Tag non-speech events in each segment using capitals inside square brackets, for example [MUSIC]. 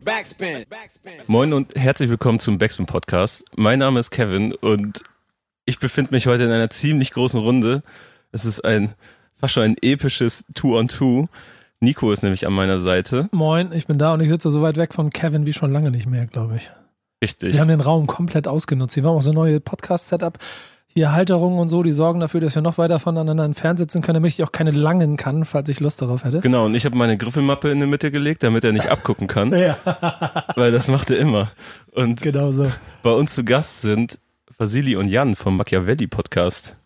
Backspin. Moin und herzlich willkommen zum Backspin Podcast. Mein Name ist Kevin und ich befinde mich heute in einer ziemlich großen Runde. Es ist ein fast schon ein episches Two-on-Two. Nico ist nämlich an meiner Seite. Moin, ich bin da und ich sitze so weit weg von Kevin wie schon lange nicht mehr, glaube ich. Richtig. Wir haben den Raum komplett ausgenutzt. Hier war auch so ein neues Podcast-Setup. Hier Halterungen und so, die sorgen dafür, dass wir noch weiter voneinander entfernt sitzen können, damit ich auch keine langen kann, falls ich Lust darauf hätte. Genau, und ich habe meine Griffelmappe in die Mitte gelegt, damit er nicht abgucken kann, [LAUGHS] Ja, weil das macht er immer. Und genau so. bei uns zu Gast sind Vasili und Jan vom Machiavelli Podcast.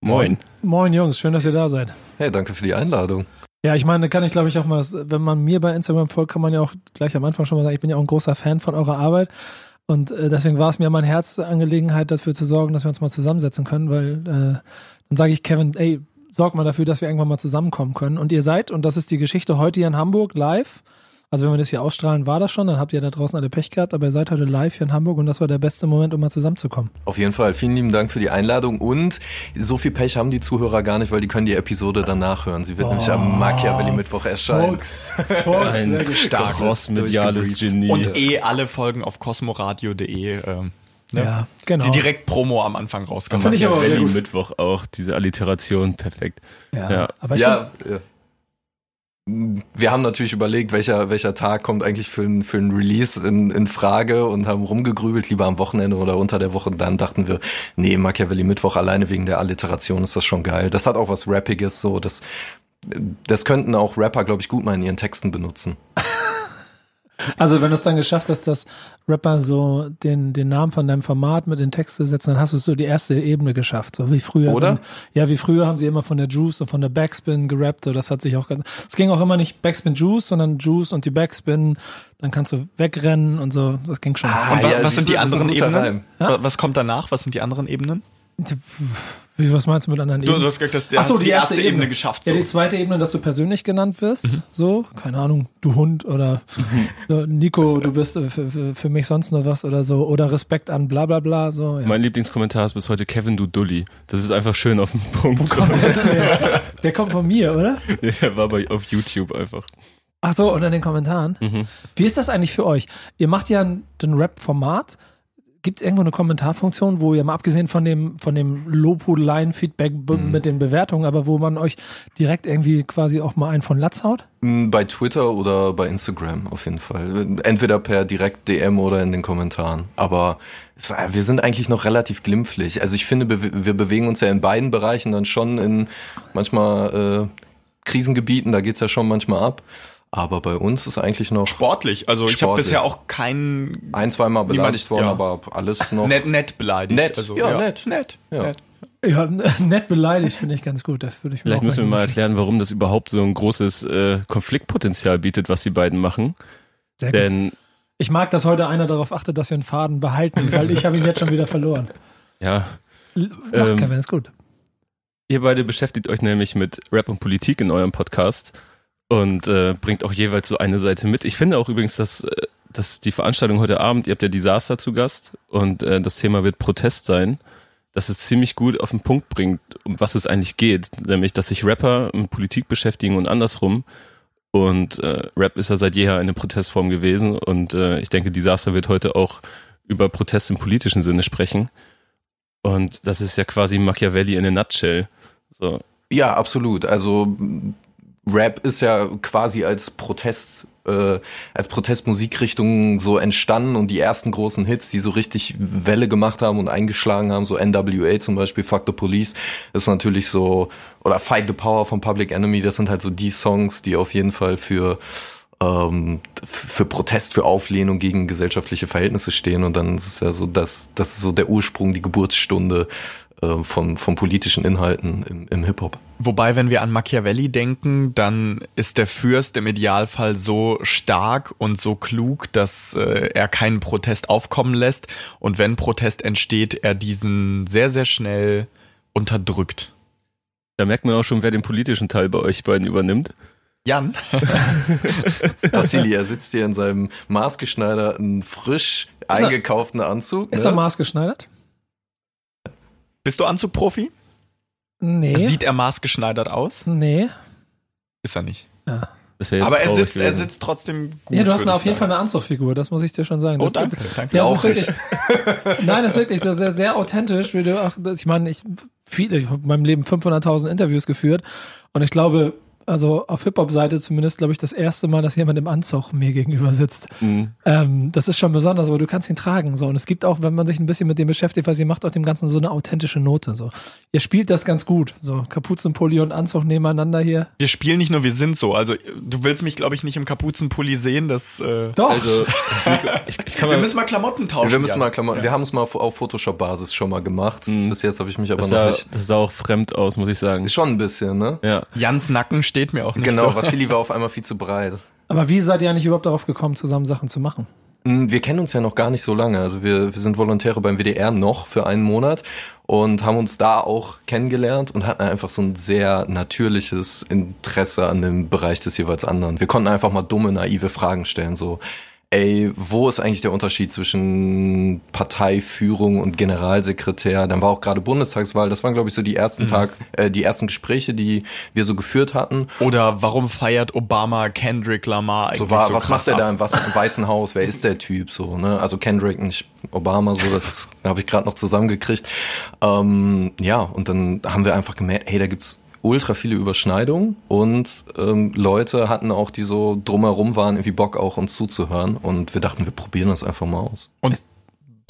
Moin. Moin Jungs, schön, dass ihr da seid. Hey, danke für die Einladung. Ja, ich meine, kann ich glaube ich auch mal, wenn man mir bei Instagram folgt, kann man ja auch gleich am Anfang schon mal sagen, ich bin ja auch ein großer Fan von eurer Arbeit. Und äh, deswegen war es mir mein Herzangelegenheit, dafür zu sorgen, dass wir uns mal zusammensetzen können, weil äh, dann sage ich Kevin, ey, sorg mal dafür, dass wir irgendwann mal zusammenkommen können. Und ihr seid, und das ist die Geschichte heute hier in Hamburg live. Also wenn wir das hier ausstrahlen, war das schon, dann habt ihr da draußen alle Pech gehabt, aber ihr seid heute live hier in Hamburg und das war der beste Moment, um mal zusammenzukommen. Auf jeden Fall, vielen lieben Dank für die Einladung und so viel Pech haben die Zuhörer gar nicht, weil die können die Episode danach hören. Sie wird nämlich am Machiavelli Mittwoch erscheinen. Fuchs, Fuchs, Ein Stark crossmediales durchgebreezed. Genie. Und eh alle Folgen auf cosmoradio.de. Ähm, ne? Ja, genau. Die direkt Promo am Anfang rauskommen. Finde ich aber sehr gut. Mittwoch auch, diese Alliteration, perfekt. Ja, Ja. aber ich Ja, äh, wir haben natürlich überlegt, welcher, welcher Tag kommt eigentlich für ein, für ein Release in, in Frage und haben rumgegrübelt, lieber am Wochenende oder unter der Woche. Und dann dachten wir, nee, Machiavelli Mittwoch alleine wegen der Alliteration ist das schon geil. Das hat auch was Rappiges, so, das, das könnten auch Rapper, glaube ich, gut mal in ihren Texten benutzen. Also wenn du es dann geschafft hast, dass Rapper so den, den Namen von deinem Format mit den Text zu setzen, dann hast du so die erste Ebene geschafft. So wie früher. Oder? Wenn, ja, wie früher haben sie immer von der Juice und von der Backspin gerappt. So, das hat sich auch ganz. Es ging auch immer nicht Backspin Juice, sondern Juice und die Backspin. Dann kannst du wegrennen und so. Das ging schon. Und wa ja, was sind siehst die anderen Ebenen? Wa- Was kommt danach? Was sind die anderen Ebenen? Was meinst du mit anderen Du, Ebenen? du hast gesagt, dass Ach so, hast die erste Ebene, geschafft. So. Ja, die zweite Ebene, dass du persönlich genannt wirst. Mhm. So, keine Ahnung, du Hund oder [LAUGHS] so, Nico, du bist äh, für, für, für mich sonst nur was oder so. Oder Respekt an bla bla bla. So, ja. Mein Lieblingskommentar ist bis heute Kevin, du Dulli. Das ist einfach schön auf den [LAUGHS] Punkt. der, der kommt von mir, oder? [LAUGHS] Der war bei, auf YouTube einfach. Ach so, unter den Kommentaren. Mhm. Wie ist das eigentlich für euch? Ihr macht ja ein, ein Rap-Format. Gibt es irgendwo eine Kommentarfunktion, wo ihr mal abgesehen von dem, von dem Lobhudeleien-Feedback Mhm. mit den Bewertungen, aber wo man euch direkt irgendwie quasi auch mal einen von Latz haut? Mm, Bei Twitter oder bei Instagram auf jeden Fall. Entweder per direkt DM oder in den Kommentaren. Aber äh, wir sind eigentlich noch relativ glimpflich. Also ich finde, wir bewegen uns ja in beiden Bereichen dann schon in manchmal äh, Krisengebieten, da geht's ja schon manchmal ab. Aber bei uns ist eigentlich noch Sportlich. Also ich habe Sportlich. bisher auch keinen ein, zweimal beleidigt worden, ja. aber alles noch. nett, nett beleidigt. Nett, also, ja, nett. Nett. Ja. nett. Ja, nett [LAUGHS] beleidigt finde ich ganz gut. Das würde ich mir Vielleicht müssen wir mal erklären, warum das überhaupt so ein großes äh, Konfliktpotenzial bietet, was die beiden machen. Sehr gut. Denn, Ich mag, dass heute einer darauf achtet, dass wir einen Faden behalten, weil ich habe ihn jetzt schon wieder verloren. [LAUGHS] ja, L- Mach, Ähm, Kevin, ist gut. ihr beide beschäftigt euch nämlich mit Rap und Politik in eurem Podcast und äh, bringt auch jeweils so eine Seite mit. Ich finde auch übrigens, dass, äh, dass die Veranstaltung heute Abend, ihr habt ja Disaster zu Gast und äh, das Thema wird Protest sein, dass es ziemlich gut auf den Punkt bringt, um was es eigentlich geht. Nämlich, dass sich Rapper mit Politik beschäftigen und andersrum. Und äh, Rap ist ja seit jeher eine Protestform gewesen und äh, ich denke, Disaster wird heute auch über Protest im politischen Sinne sprechen. Und das ist ja quasi Machiavelli in a nutshell. So, Ja, absolut. Also Rap ist ja quasi als Protest, äh, als Protestmusikrichtung so entstanden und die ersten großen Hits, die so richtig Welle gemacht haben und eingeschlagen haben, so NWA zum Beispiel, Fuck the Police, ist natürlich so, oder Fight the Power von Public Enemy, das sind halt so die Songs, die auf jeden Fall für ähm, für Protest, für Auflehnung gegen gesellschaftliche Verhältnisse stehen und dann ist es ja so, dass das ist so der Ursprung, die Geburtsstunde äh, von, von politischen Inhalten im, im Hip-Hop. Wobei, wenn wir an Machiavelli denken, dann ist der Fürst im Idealfall so stark und so klug, dass äh, er keinen Protest aufkommen lässt und wenn Protest entsteht, er diesen sehr, sehr schnell unterdrückt. da merkt man auch schon, wer den politischen Teil bei euch beiden übernimmt. Jan? [LAUGHS] [LAUGHS] Vassili, er sitzt hier in seinem maßgeschneiderten, frisch eingekauften Anzug. Ist ne? er maßgeschneidert? Bist du Anzugprofi? Nee. Sieht er maßgeschneidert aus? nee. Ist er nicht. Ja. Das wäre jetzt Aber er sitzt, er sitzt trotzdem gut. Ja, du hast würde auf jeden Fall eine Anzugfigur, das muss ich dir schon sagen. Oh, Das- danke, danke. Ja, das ist Auch wirklich, [LAUGHS] nein, das ist wirklich das ist sehr, sehr authentisch, wie du, ach, das, ich meine, ich, viele, ich habe in meinem Leben 500.000 Interviews geführt und ich glaube, also auf Hip-Hop-Seite zumindest, glaube ich, das erste Mal, dass jemand im Anzug mir gegenüber sitzt. Mhm. Ähm, das ist schon besonders, aber du kannst ihn tragen. So. Und es gibt auch, wenn man sich ein bisschen mit dem beschäftigt, was ihr macht, auch dem Ganzen so eine authentische Note. So. Ihr spielt das ganz gut. So Kapuzenpulli und Anzug nebeneinander hier. Wir spielen nicht nur, wir sind so. Also du willst mich, glaube ich, nicht im Kapuzenpulli sehen. Das. Äh, Doch. Also, [LAUGHS] ich, ich kann wir mal, müssen mal Klamotten tauschen. Wir müssen mal Klamotten. Wir haben es mal auf Photoshop-Basis schon mal gemacht. Bis jetzt habe ich mich aber das noch sah, nicht. das sah auch fremd aus, muss ich sagen. Schon ein bisschen, ne? Ja. Jans Nacken steht mir auch nicht Genau, so. Vassili war auf einmal viel zu breit. aber wie seid ihr eigentlich überhaupt darauf gekommen, zusammen Sachen zu machen? Mm, Wir kennen uns ja noch gar nicht so lange. Also wir, wir sind Volontäre beim WDR noch für einen Monat und haben uns da auch kennengelernt und hatten einfach so ein sehr natürliches Interesse an dem Bereich des jeweils anderen. Wir konnten einfach mal dumme, naive Fragen stellen, so ey, wo ist eigentlich der Unterschied zwischen Parteiführung und Generalsekretär? Dann war auch gerade Bundestagswahl. Das waren, glaube ich, so die ersten Tag, äh, die ersten Gespräche, die wir so geführt hatten. Oder warum feiert Obama Kendrick Lamar eigentlich So war, so was macht er ab? da im, was, im Weißen Haus? Wer ist der Typ so? Ne? Also Kendrick, nicht Obama, so das [LAUGHS] habe ich gerade noch zusammengekriegt. Ähm, ja, und dann haben wir einfach gemerkt, hey, da gibt's ultra viele Überschneidungen und ähm, Leute hatten auch, die so drumherum waren, irgendwie Bock auch uns zuzuhören und wir dachten, wir probieren das einfach mal aus. Und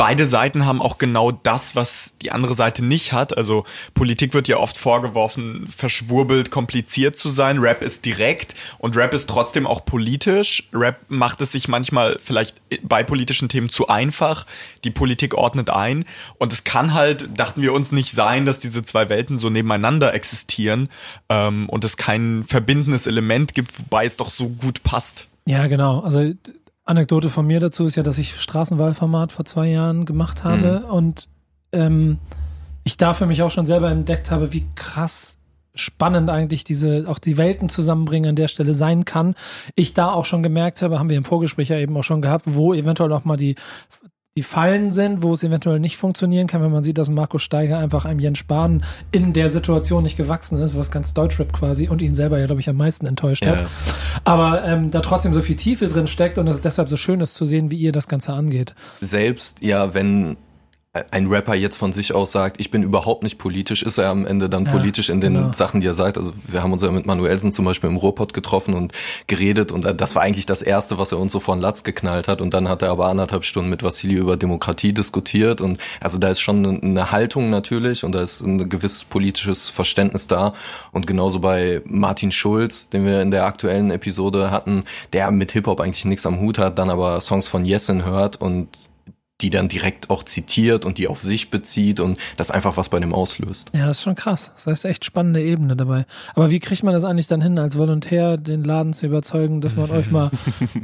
beide Seiten haben auch genau das, was die andere Seite nicht hat. Also Politik wird ja oft vorgeworfen, verschwurbelt, kompliziert zu sein. Rap ist direkt und Rap ist trotzdem auch politisch. Rap macht es sich manchmal vielleicht bei politischen Themen zu einfach. Die Politik ordnet ein. Und es kann halt, dachten wir uns, nicht sein, dass diese zwei Welten so nebeneinander existieren ähm, und es kein verbindendes Element gibt, wobei es doch so gut passt. Ja, genau. Also Anekdote von mir dazu ist ja, dass ich Straßenwahlformat vor zwei Jahren gemacht habe und ähm, ich da für mich auch schon selber entdeckt habe, wie krass spannend eigentlich diese, auch die Welten zusammenbringen an der Stelle sein kann. Ich da auch schon gemerkt habe, haben wir im Vorgespräch ja eben auch schon gehabt, wo eventuell auch mal die, die Fallen sind, wo es eventuell nicht funktionieren kann, wenn man sieht, dass Markus Steiger einfach einem Jens Spahn in der Situation nicht gewachsen ist, was ganz Deutschrap quasi und ihn selber ja, glaube ich, am meisten enttäuscht hat. Ja. Aber ähm, da trotzdem so viel Tiefe drin steckt und es deshalb so schön ist zu sehen, wie ihr das Ganze angeht. Selbst ja, wenn ein Rapper jetzt von sich aus sagt, ich bin überhaupt nicht politisch, ist er am Ende dann Ja, politisch in den genau. Sachen, die er sagt. Also wir haben uns ja mit Manuelsen zum Beispiel im Ruhrpott getroffen und geredet und das war eigentlich das Erste, was er uns so von Latz geknallt hat. Und dann hat er aber anderthalb Stunden mit Vassili über Demokratie diskutiert und also da ist schon eine Haltung natürlich und da ist ein gewisses politisches Verständnis da. Und genauso bei Martin Schulz, den wir in der aktuellen Episode hatten, der mit Hip-Hop eigentlich nichts am Hut hat, dann aber Songs von Yesin hört und die dann direkt auch zitiert und die auf sich bezieht und das einfach was bei dem auslöst. Ja, das ist schon krass. Das heißt echt spannende Ebene dabei. Aber wie kriegt man das eigentlich dann hin, als Volontär den Laden zu überzeugen, dass man euch mal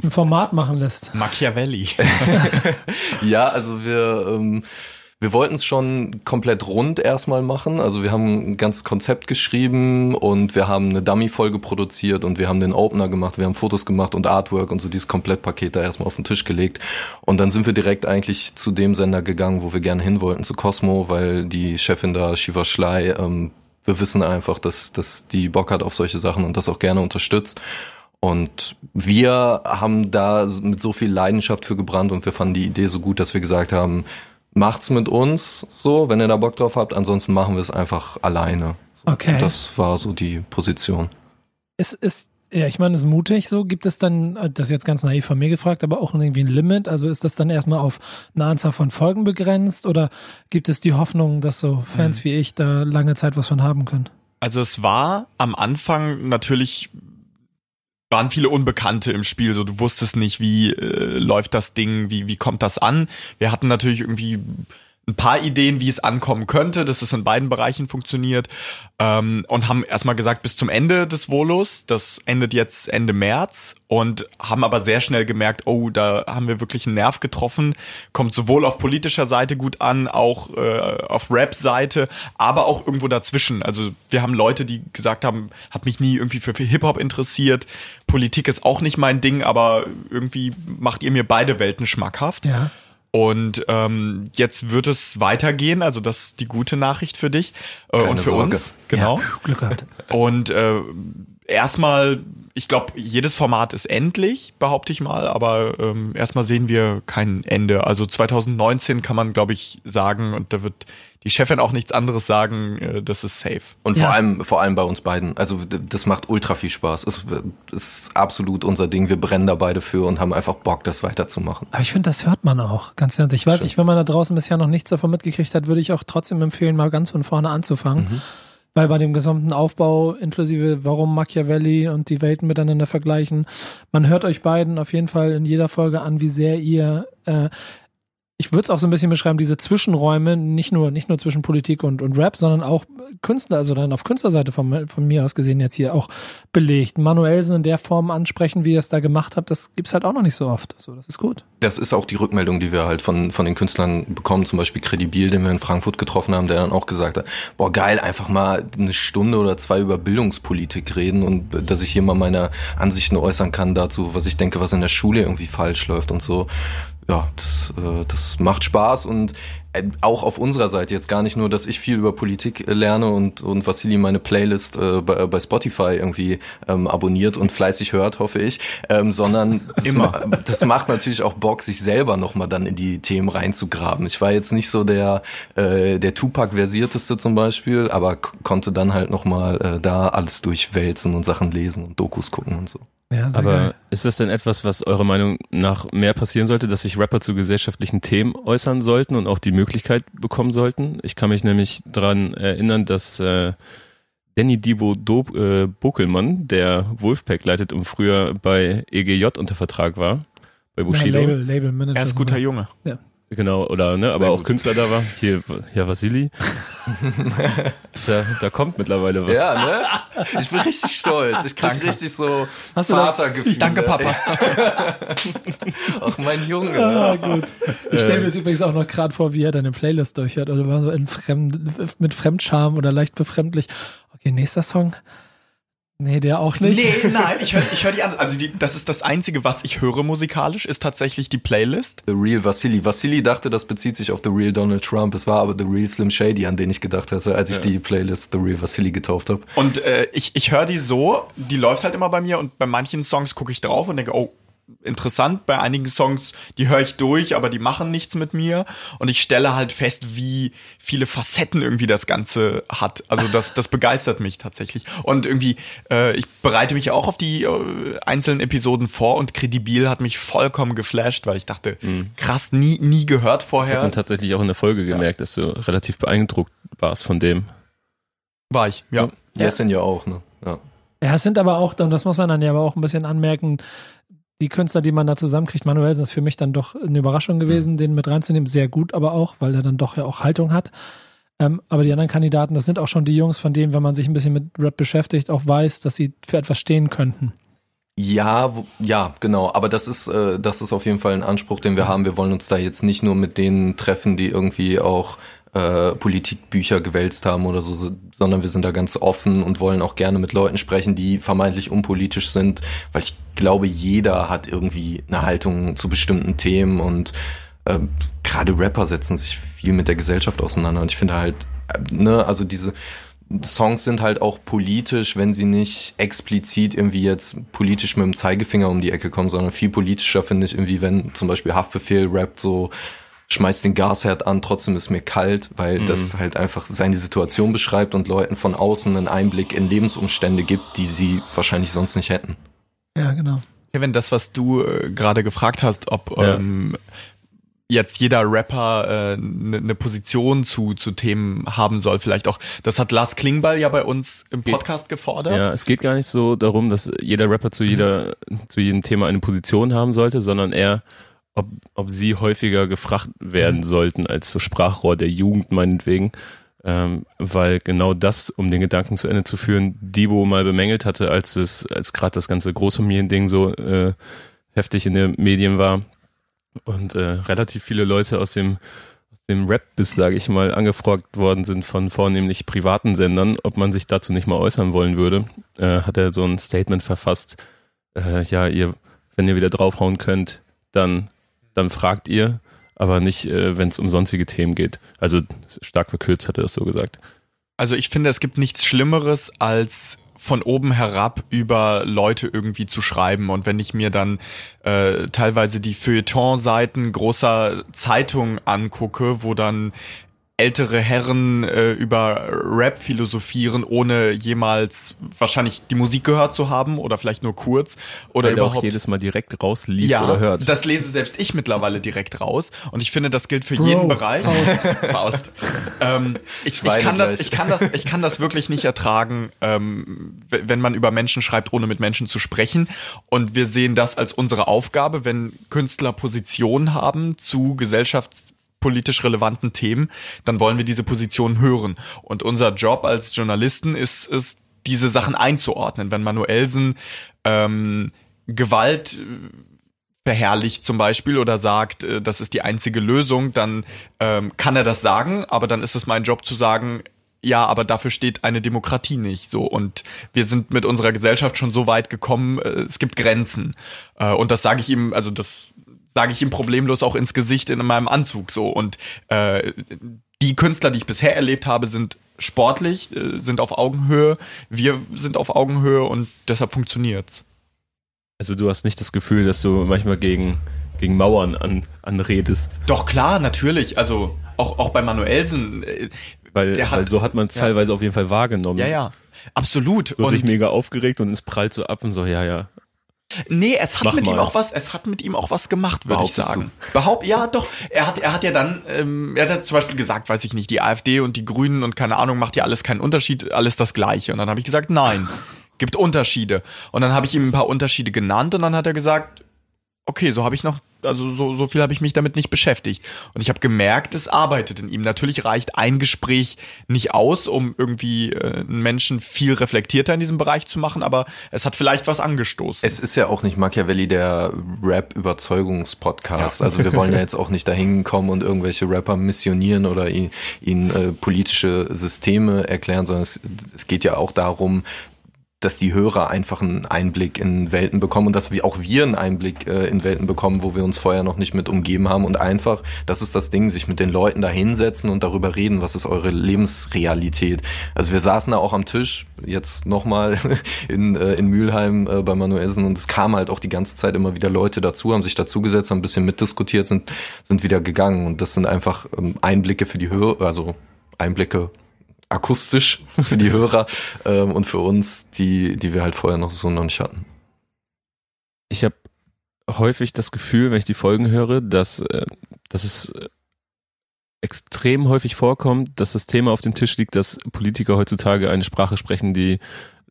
ein Format machen lässt? Machiavelli. [LAUGHS] Ja, also wir ähm, wir wollten es schon komplett rund erstmal machen. Also wir haben ein ganzes Konzept geschrieben und wir haben eine Dummy-Folge produziert und wir haben den Opener gemacht, wir haben Fotos gemacht und Artwork und so dieses Komplettpaket da erstmal auf den Tisch gelegt. Und dann sind wir direkt eigentlich zu dem Sender gegangen, wo wir gerne hin wollten, zu Cosmo, weil die Chefin da, Shiva Schley, ähm, wir wissen einfach, dass, dass die Bock hat auf solche Sachen und das auch gerne unterstützt. Und wir haben da mit so viel Leidenschaft für gebrannt und wir fanden die Idee so gut, dass wir gesagt haben, macht's mit uns so, wenn ihr da Bock drauf habt, ansonsten machen wir es einfach alleine. Okay. und Das war so die Position. Es ist, ja, ich meine, es ist mutig so. Gibt es dann, das ist jetzt ganz naiv von mir gefragt, aber auch irgendwie ein Limit? Also ist das dann erstmal auf eine Anzahl von Folgen begrenzt oder gibt es die Hoffnung, dass so Fans wie ich da lange Zeit was von haben können? Also es war am Anfang natürlich waren viele Unbekannte im Spiel, so du wusstest nicht, wie äh, läuft das Ding, wie wie kommt das an. Wir hatten natürlich irgendwie ein paar Ideen, wie es ankommen könnte, dass es in beiden Bereichen funktioniert ähm, und haben erstmal gesagt, bis zum Ende des Volus, das endet jetzt Ende März und haben aber sehr schnell gemerkt, oh, da haben wir wirklich einen Nerv getroffen, kommt sowohl auf politischer Seite gut an, auch äh, auf Rap-Seite, aber auch irgendwo dazwischen. Also wir haben Leute, die gesagt haben, hat mich nie irgendwie für, für Hip-Hop interessiert, Politik ist auch nicht mein Ding, aber irgendwie macht ihr mir beide Welten schmackhaft. Ja. Und ähm, jetzt wird es weitergehen, also das ist die gute Nachricht für dich äh, und für Sorge. uns. genau. Ja, Glück gehabt. Und äh, erstmal, ich glaube, jedes Format ist endlich, behaupte ich mal, aber ähm, erstmal sehen wir kein Ende. Also 2019 kann man, glaube ich, sagen, und da wird die Chefin auch nichts anderes sagen, äh, das ist safe. Und Ja. vor allem, vor allem bei uns beiden. Also das macht ultra viel Spaß. Es ist absolut unser Ding. Wir brennen da beide für und haben einfach Bock, das weiterzumachen. Aber ich finde, das hört man auch, ganz ernst. Ich weiß nicht, wenn man da draußen bisher noch nichts davon mitgekriegt hat, würde ich auch trotzdem empfehlen, mal ganz von vorne anzufangen. Weil bei dem gesamten Aufbau, inklusive warum Machiavelli und die Welten miteinander vergleichen, man hört euch beiden auf jeden Fall in jeder Folge an, wie sehr ihr, äh, ich würde es auch so ein bisschen beschreiben, diese Zwischenräume, nicht nur, nicht nur zwischen Politik und, und Rap, sondern auch Künstler, also dann auf Künstlerseite von, von mir aus gesehen jetzt hier auch belegt. Manuelsen in der Form ansprechen, wie ihr es da gemacht habt, das gibt's halt auch noch nicht so oft. So, das ist gut. Das ist auch die Rückmeldung, die wir halt von, von den Künstlern bekommen, zum Beispiel Credibil, den wir in Frankfurt getroffen haben, der dann auch gesagt hat, boah geil, einfach mal eine Stunde oder zwei über Bildungspolitik reden und äh, dass ich hier mal meine Ansichten äußern kann dazu, was ich denke, was in der Schule irgendwie falsch läuft und so. Ja, das, äh, das macht Spaß und auch auf unserer Seite jetzt gar nicht nur, dass ich viel über Politik äh, lerne und, und Vassili meine Playlist äh, bei, bei Spotify irgendwie ähm, abonniert und fleißig hört, hoffe ich, ähm, sondern [LAUGHS] Immer. das macht natürlich auch Bock, sich selber nochmal dann in die Themen reinzugraben. Ich war jetzt nicht so der, äh, der Tupac-versierteste zum Beispiel, aber konnte dann halt nochmal äh, da alles durchwälzen und Sachen lesen und Dokus gucken und so. Ja, sehr Aber geil. ist das denn etwas, was eurer Meinung nach mehr passieren sollte, dass sich Rapper zu gesellschaftlichen Themen äußern sollten und auch die Möglichkeit bekommen sollten? Ich kann mich nämlich daran erinnern, dass äh, Danny Divo Do äh, Bokelmann, der Wolfpack leitet und früher bei EGJ unter Vertrag war, bei Ja, Bushido. Label, Label Manager. Er ist guter Junge. Genau, oder ne, aber Sehr auch gut. Künstler da war. Hier, ja, Vasili. [LAUGHS] da, da kommt mittlerweile was. Ja, ne? Ich bin richtig stolz. Ich krieg richtig so Hast du das- Vatergefühle. Danke, Papa. [LAUGHS] Ach, mein Junge. Ah, gut. Ich stelle mir das übrigens auch noch gerade vor, wie er deine Playlist durchhört oder war so in Fremd, mit Fremdscham oder leicht befremdlich. Okay, nächster Song. Nee, der auch nicht. Nee, [LAUGHS] nein, ich höre ich hör die an. Also die, das ist das Einzige, was ich höre musikalisch, ist tatsächlich die Playlist. The Real Vassili. Vassili dachte, das bezieht sich auf The Real Donald Trump. Es war aber The Real Slim Shady, an den ich gedacht hatte, als ich die Playlist The Real Vassili getauft habe. Und äh, ich, ich höre die so, die läuft halt immer bei mir und bei manchen Songs gucke ich drauf und denke, oh, interessant. Bei einigen Songs, die höre ich durch, aber die machen nichts mit mir. Und ich stelle halt fest, wie viele Facetten irgendwie das Ganze hat. Also das, das begeistert mich tatsächlich. Und irgendwie, äh, ich bereite mich auch auf die äh, einzelnen Episoden vor und Credibil hat mich vollkommen geflasht, weil ich dachte, krass, nie, nie gehört Das hat vorher. man tatsächlich auch in der Folge gemerkt, dass du relativ beeindruckt warst von dem. War ich, ja. Ja, sind ja auch, ne? Ja. Ja, es sind aber auch, und das muss man dann ja aber auch ein bisschen anmerken, die Künstler, die man da zusammenkriegt, Manuelsen ist für mich dann doch eine Überraschung gewesen, den mit reinzunehmen. Sehr gut aber auch, weil er dann doch ja auch Haltung hat. Ähm, aber die anderen Kandidaten, das sind auch schon die Jungs, von denen, wenn man sich ein bisschen mit Rap beschäftigt, auch weiß, dass sie für etwas stehen könnten. Ja, ja, genau. Aber das ist, äh, das ist auf jeden Fall ein Anspruch, den wir haben. Wir wollen uns da jetzt nicht nur mit denen treffen, die irgendwie auch äh, Politikbücher gewälzt haben oder so, so, sondern wir sind da ganz offen und wollen auch gerne mit Leuten sprechen, die vermeintlich unpolitisch sind, weil ich glaube, jeder hat irgendwie eine Haltung zu bestimmten Themen und ähm, gerade Rapper setzen sich viel mit der Gesellschaft auseinander und ich finde halt, äh, ne, also diese Songs sind halt auch politisch, wenn sie nicht explizit irgendwie jetzt politisch mit dem Zeigefinger um die Ecke kommen, sondern viel politischer finde ich irgendwie, wenn zum Beispiel Haftbefehl rappt so, schmeißt den Gasherd an, trotzdem ist mir kalt, weil das halt einfach seine Situation beschreibt und Leuten von außen einen Einblick in Lebensumstände gibt, die sie wahrscheinlich sonst nicht hätten. Ja, genau. Kevin, das, was du äh, gerade gefragt hast, ob Ja. ähm, jetzt jeder Rapper eine äh, ne- ne Position zu, zu Themen haben soll, vielleicht auch, das hat Lars Klingbeil ja bei uns im Podcast gefordert. Ja, es geht gar nicht so darum, dass jeder Rapper zu jeder, zu jedem Thema eine Position haben sollte, sondern eher, ob, ob sie häufiger gefragt werden sollten als so Sprachrohr der Jugend meinetwegen. Ähm, weil genau das, um den Gedanken zu Ende zu führen, Divo mal bemängelt hatte, als es, als gerade das ganze Großfamiliending so äh, heftig in den Medien war und äh, relativ viele Leute aus dem aus dem Rap-Biss, sage ich mal, angefragt worden sind von vornehmlich privaten Sendern, ob man sich dazu nicht mal äußern wollen würde, äh, hat er so ein Statement verfasst. Äh, ja, ihr, wenn ihr wieder draufhauen könnt, dann, dann fragt ihr, aber nicht, äh, wenn es um sonstige Themen geht. Also stark verkürzt hat er das so gesagt. Also ich finde, es gibt nichts Schlimmeres als von oben herab über Leute irgendwie zu schreiben. Und wenn ich mir dann äh, teilweise die Feuilleton-Seiten großer Zeitungen angucke, wo dann ältere Herren äh, über Rap philosophieren, ohne jemals wahrscheinlich die Musik gehört zu haben oder vielleicht nur kurz oder Weil überhaupt auch jedes Mal direkt rausliest ja, oder hört. Das lese selbst ich mittlerweile direkt raus und ich finde, das gilt für Bro, jeden Bereich. Faust. [LAUGHS] Faust. ähm, ich, ich kann das, ich kann das, ich kann das wirklich nicht ertragen, ähm, wenn man über Menschen schreibt, ohne mit Menschen zu sprechen. Und wir sehen das als unsere Aufgabe, wenn Künstler Positionen haben zu gesellschaftspolitisch relevanten Themen, dann wollen wir diese Positionen hören. Und unser Job als Journalisten ist, ist diese Sachen einzuordnen. Wenn Manuelsen ähm, Gewalt äh, verherrlicht zum Beispiel oder sagt, äh, das ist die einzige Lösung, dann ähm, kann er das sagen, aber dann ist es mein Job zu sagen, ja, aber dafür steht eine Demokratie nicht so und wir sind mit unserer Gesellschaft schon so weit gekommen, äh, es gibt Grenzen äh, und das sage ich ihm, also das sage ich ihm problemlos auch ins Gesicht in meinem Anzug so und äh, die Künstler, die ich bisher erlebt habe, sind sportlich, äh, sind auf Augenhöhe, wir sind auf Augenhöhe und deshalb funktioniert's. Also du hast nicht das Gefühl, dass du manchmal gegen, gegen Mauern an, anredest, Doch klar, natürlich. Also auch, auch bei Manuelsen. äh, weil, hat- weil so hat man es ja. teilweise auf jeden Fall wahrgenommen. Ja, ja. Absolut. Du hast dich mega aufgeregt und es prallt so ab und so, ja, ja. Nee, es hat Mach mit ihm mal. auch was, es hat mit ihm auch was gemacht, würde ich sagen. Behaupt, ja, doch. Er hat, er hat ja dann, ähm, er hat ja zum Beispiel gesagt, weiß ich nicht, die AfD und die Grünen und keine Ahnung, macht ja alles keinen Unterschied, alles das Gleiche. Und dann habe ich gesagt, nein, [LAUGHS] gibt Unterschiede. Und dann habe ich ihm ein paar Unterschiede genannt und dann hat er gesagt, okay, so habe ich noch, also so, so viel habe ich mich damit nicht beschäftigt. Und ich habe gemerkt, es arbeitet in ihm. Natürlich reicht ein Gespräch nicht aus, um irgendwie äh, einen Menschen viel reflektierter in diesem Bereich zu machen, aber es hat vielleicht was angestoßen. Es ist ja auch nicht Machiavelli der Rap-Überzeugungspodcast. Also wir wollen ja [LAUGHS] jetzt auch nicht dahin kommen und irgendwelche Rapper missionieren oder ihnen, ihnen äh, politische Systeme erklären, sondern es, es geht ja auch darum, dass die Hörer einfach einen Einblick in Welten bekommen und dass wir auch wir einen Einblick äh, in Welten bekommen, wo wir uns vorher noch nicht mit umgeben haben und einfach, das ist das Ding, sich mit den Leuten da hinsetzen und darüber reden, was ist eure Lebensrealität. Also wir saßen da auch am Tisch, jetzt nochmal [LAUGHS] in, äh, in Mülheim äh, bei Manuelsen und es kamen halt auch die ganze Zeit immer wieder Leute dazu, haben sich dazugesetzt, haben ein bisschen mitdiskutiert, sind, sind wieder gegangen und das sind einfach ähm, Einblicke für die Hörer, also Einblicke akustisch für die Hörer ähm, und für uns, die, die wir halt vorher noch so noch nicht hatten. Ich habe häufig das Gefühl, wenn ich die Folgen höre, dass, äh, dass es äh, extrem häufig vorkommt, dass das Thema auf dem Tisch liegt, dass Politiker heutzutage eine Sprache sprechen, die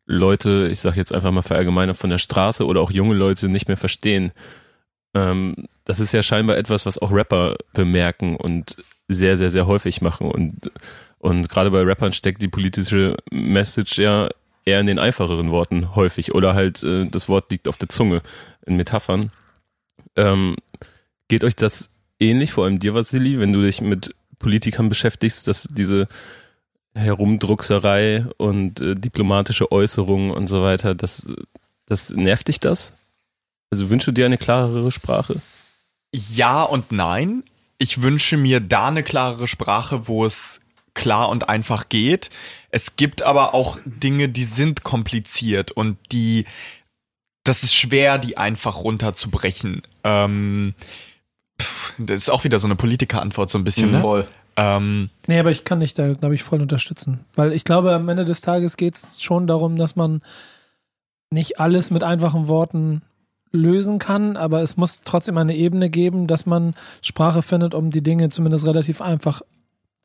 Leute, ich sage jetzt einfach mal verallgemeinert von der Straße oder auch junge Leute nicht mehr verstehen. Ähm, das ist ja scheinbar etwas, was auch Rapper bemerken und sehr, sehr, sehr häufig machen. Und, und gerade bei Rappern steckt die politische Message ja eher in den einfacheren Worten häufig oder halt äh, das Wort liegt auf der Zunge in Metaphern. Ähm, geht euch das ähnlich, vor allem dir, Vasili, wenn du dich mit Politikern beschäftigst, dass diese Herumdruckserei und äh, diplomatische Äußerungen und so weiter, das, das nervt dich das? Also wünschst du dir eine klarere Sprache? Ja und nein. Ich wünsche mir da eine klarere Sprache, wo es klar und einfach geht. Es gibt aber auch Dinge, die sind kompliziert und die, das ist schwer, die einfach runterzubrechen. Ähm, pff, das ist auch wieder so eine Politikerantwort so ein bisschen, ne? Voll. Ähm, Nee, aber ich kann dich da, glaube ich, voll unterstützen. Weil ich glaube, am Ende des Tages geht es schon darum, dass man nicht alles mit einfachen Worten lösen kann, aber es muss trotzdem eine Ebene geben, dass man Sprache findet, um die Dinge zumindest relativ einfach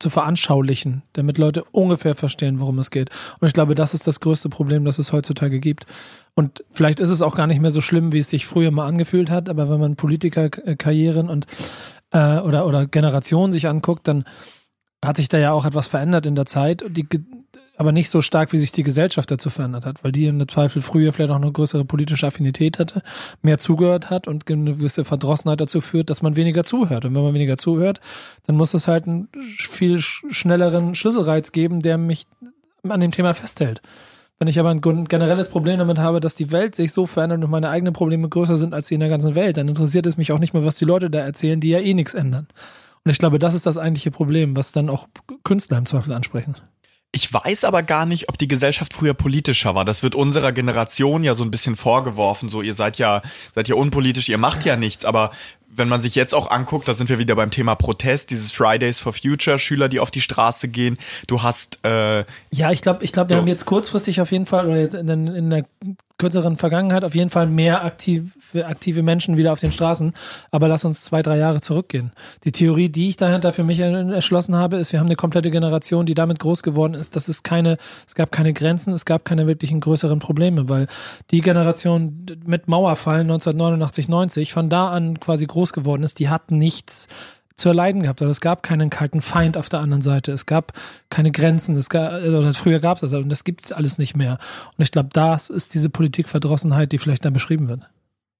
zu veranschaulichen, damit Leute ungefähr verstehen, worum es geht. Und ich glaube, das ist das größte Problem, das es heutzutage gibt. Und vielleicht ist es auch gar nicht mehr so schlimm, wie es sich früher mal angefühlt hat, aber wenn man Politikerkarrieren und äh, oder, oder Generationen sich anguckt, dann hat sich da ja auch etwas verändert in der Zeit, die, ge- aber nicht so stark, wie sich die Gesellschaft dazu verändert hat, weil die im Zweifel früher vielleicht auch eine größere politische Affinität hatte, mehr zugehört hat und eine gewisse Verdrossenheit dazu führt, dass man weniger zuhört. Und wenn man weniger zuhört, dann muss es halt einen viel sch- schnelleren Schlüsselreiz geben, der mich an dem Thema festhält. Wenn ich aber ein generelles Problem damit habe, dass die Welt sich so verändert und meine eigenen Probleme größer sind als die in der ganzen Welt, dann interessiert es mich auch nicht mehr, was die Leute da erzählen, die ja eh nichts ändern. Und ich glaube, das ist das eigentliche Problem, was dann auch Künstler im Zweifel ansprechen. Ich weiß aber gar nicht, ob die Gesellschaft früher politischer war. Das wird unserer Generation ja so ein bisschen vorgeworfen. So, ihr seid ja, seid ja unpolitisch, ihr macht ja nichts. Aber wenn man sich jetzt auch anguckt, da sind wir wieder beim Thema Protest, dieses Fridays for Future, Schüler, die auf die Straße gehen. Du hast äh, Ja, ich glaube, ich glaube, wir So. haben jetzt kurzfristig auf jeden Fall oder jetzt in, in der kürzeren Vergangenheit auf jeden Fall mehr aktive, aktive Menschen wieder auf den Straßen. Aber lass uns zwei, drei Jahre zurückgehen. Die Theorie, die ich dahinter für mich erschlossen habe, ist, wir haben eine komplette Generation, die damit groß geworden ist, dass es keine, es gab keine Grenzen, es gab keine wirklichen größeren Probleme, weil die Generation mit Mauerfall 1989, 90 von da an quasi groß geworden ist, die hat nichts zu erleiden gehabt. Oder es gab keinen kalten Feind auf der anderen Seite. Es gab keine Grenzen. Es gab, oder früher gab es das, und das gibt es alles nicht mehr. Und ich glaube, das ist diese Politikverdrossenheit, die vielleicht da beschrieben wird.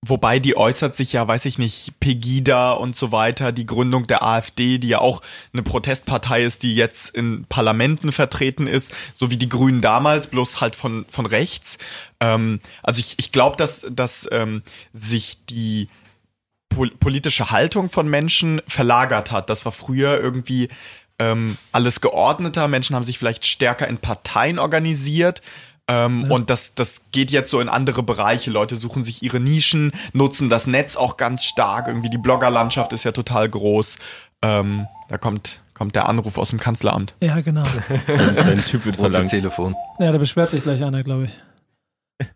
Wobei die äußert sich ja, weiß ich nicht, Pegida und so weiter, die Gründung der AfD, die ja auch eine Protestpartei ist, die jetzt in Parlamenten vertreten ist, so wie die Grünen damals, bloß halt von, von rechts. Ähm, also ich, ich glaube, dass, dass ähm, sich die pol politische Haltung von Menschen verlagert hat. Das war früher irgendwie ähm, alles geordneter. Menschen haben sich vielleicht stärker in Parteien organisiert. Ähm, Und das, das geht jetzt so in andere Bereiche. Leute suchen sich ihre Nischen, nutzen das Netz auch ganz stark. Irgendwie die Bloggerlandschaft ist ja total groß. Ähm, da kommt, kommt der Anruf aus dem Kanzleramt. Ja, genau. [LAUGHS] Dein Typ wird verlangt. Telefon. Ja, da beschwert sich gleich einer, glaube ich.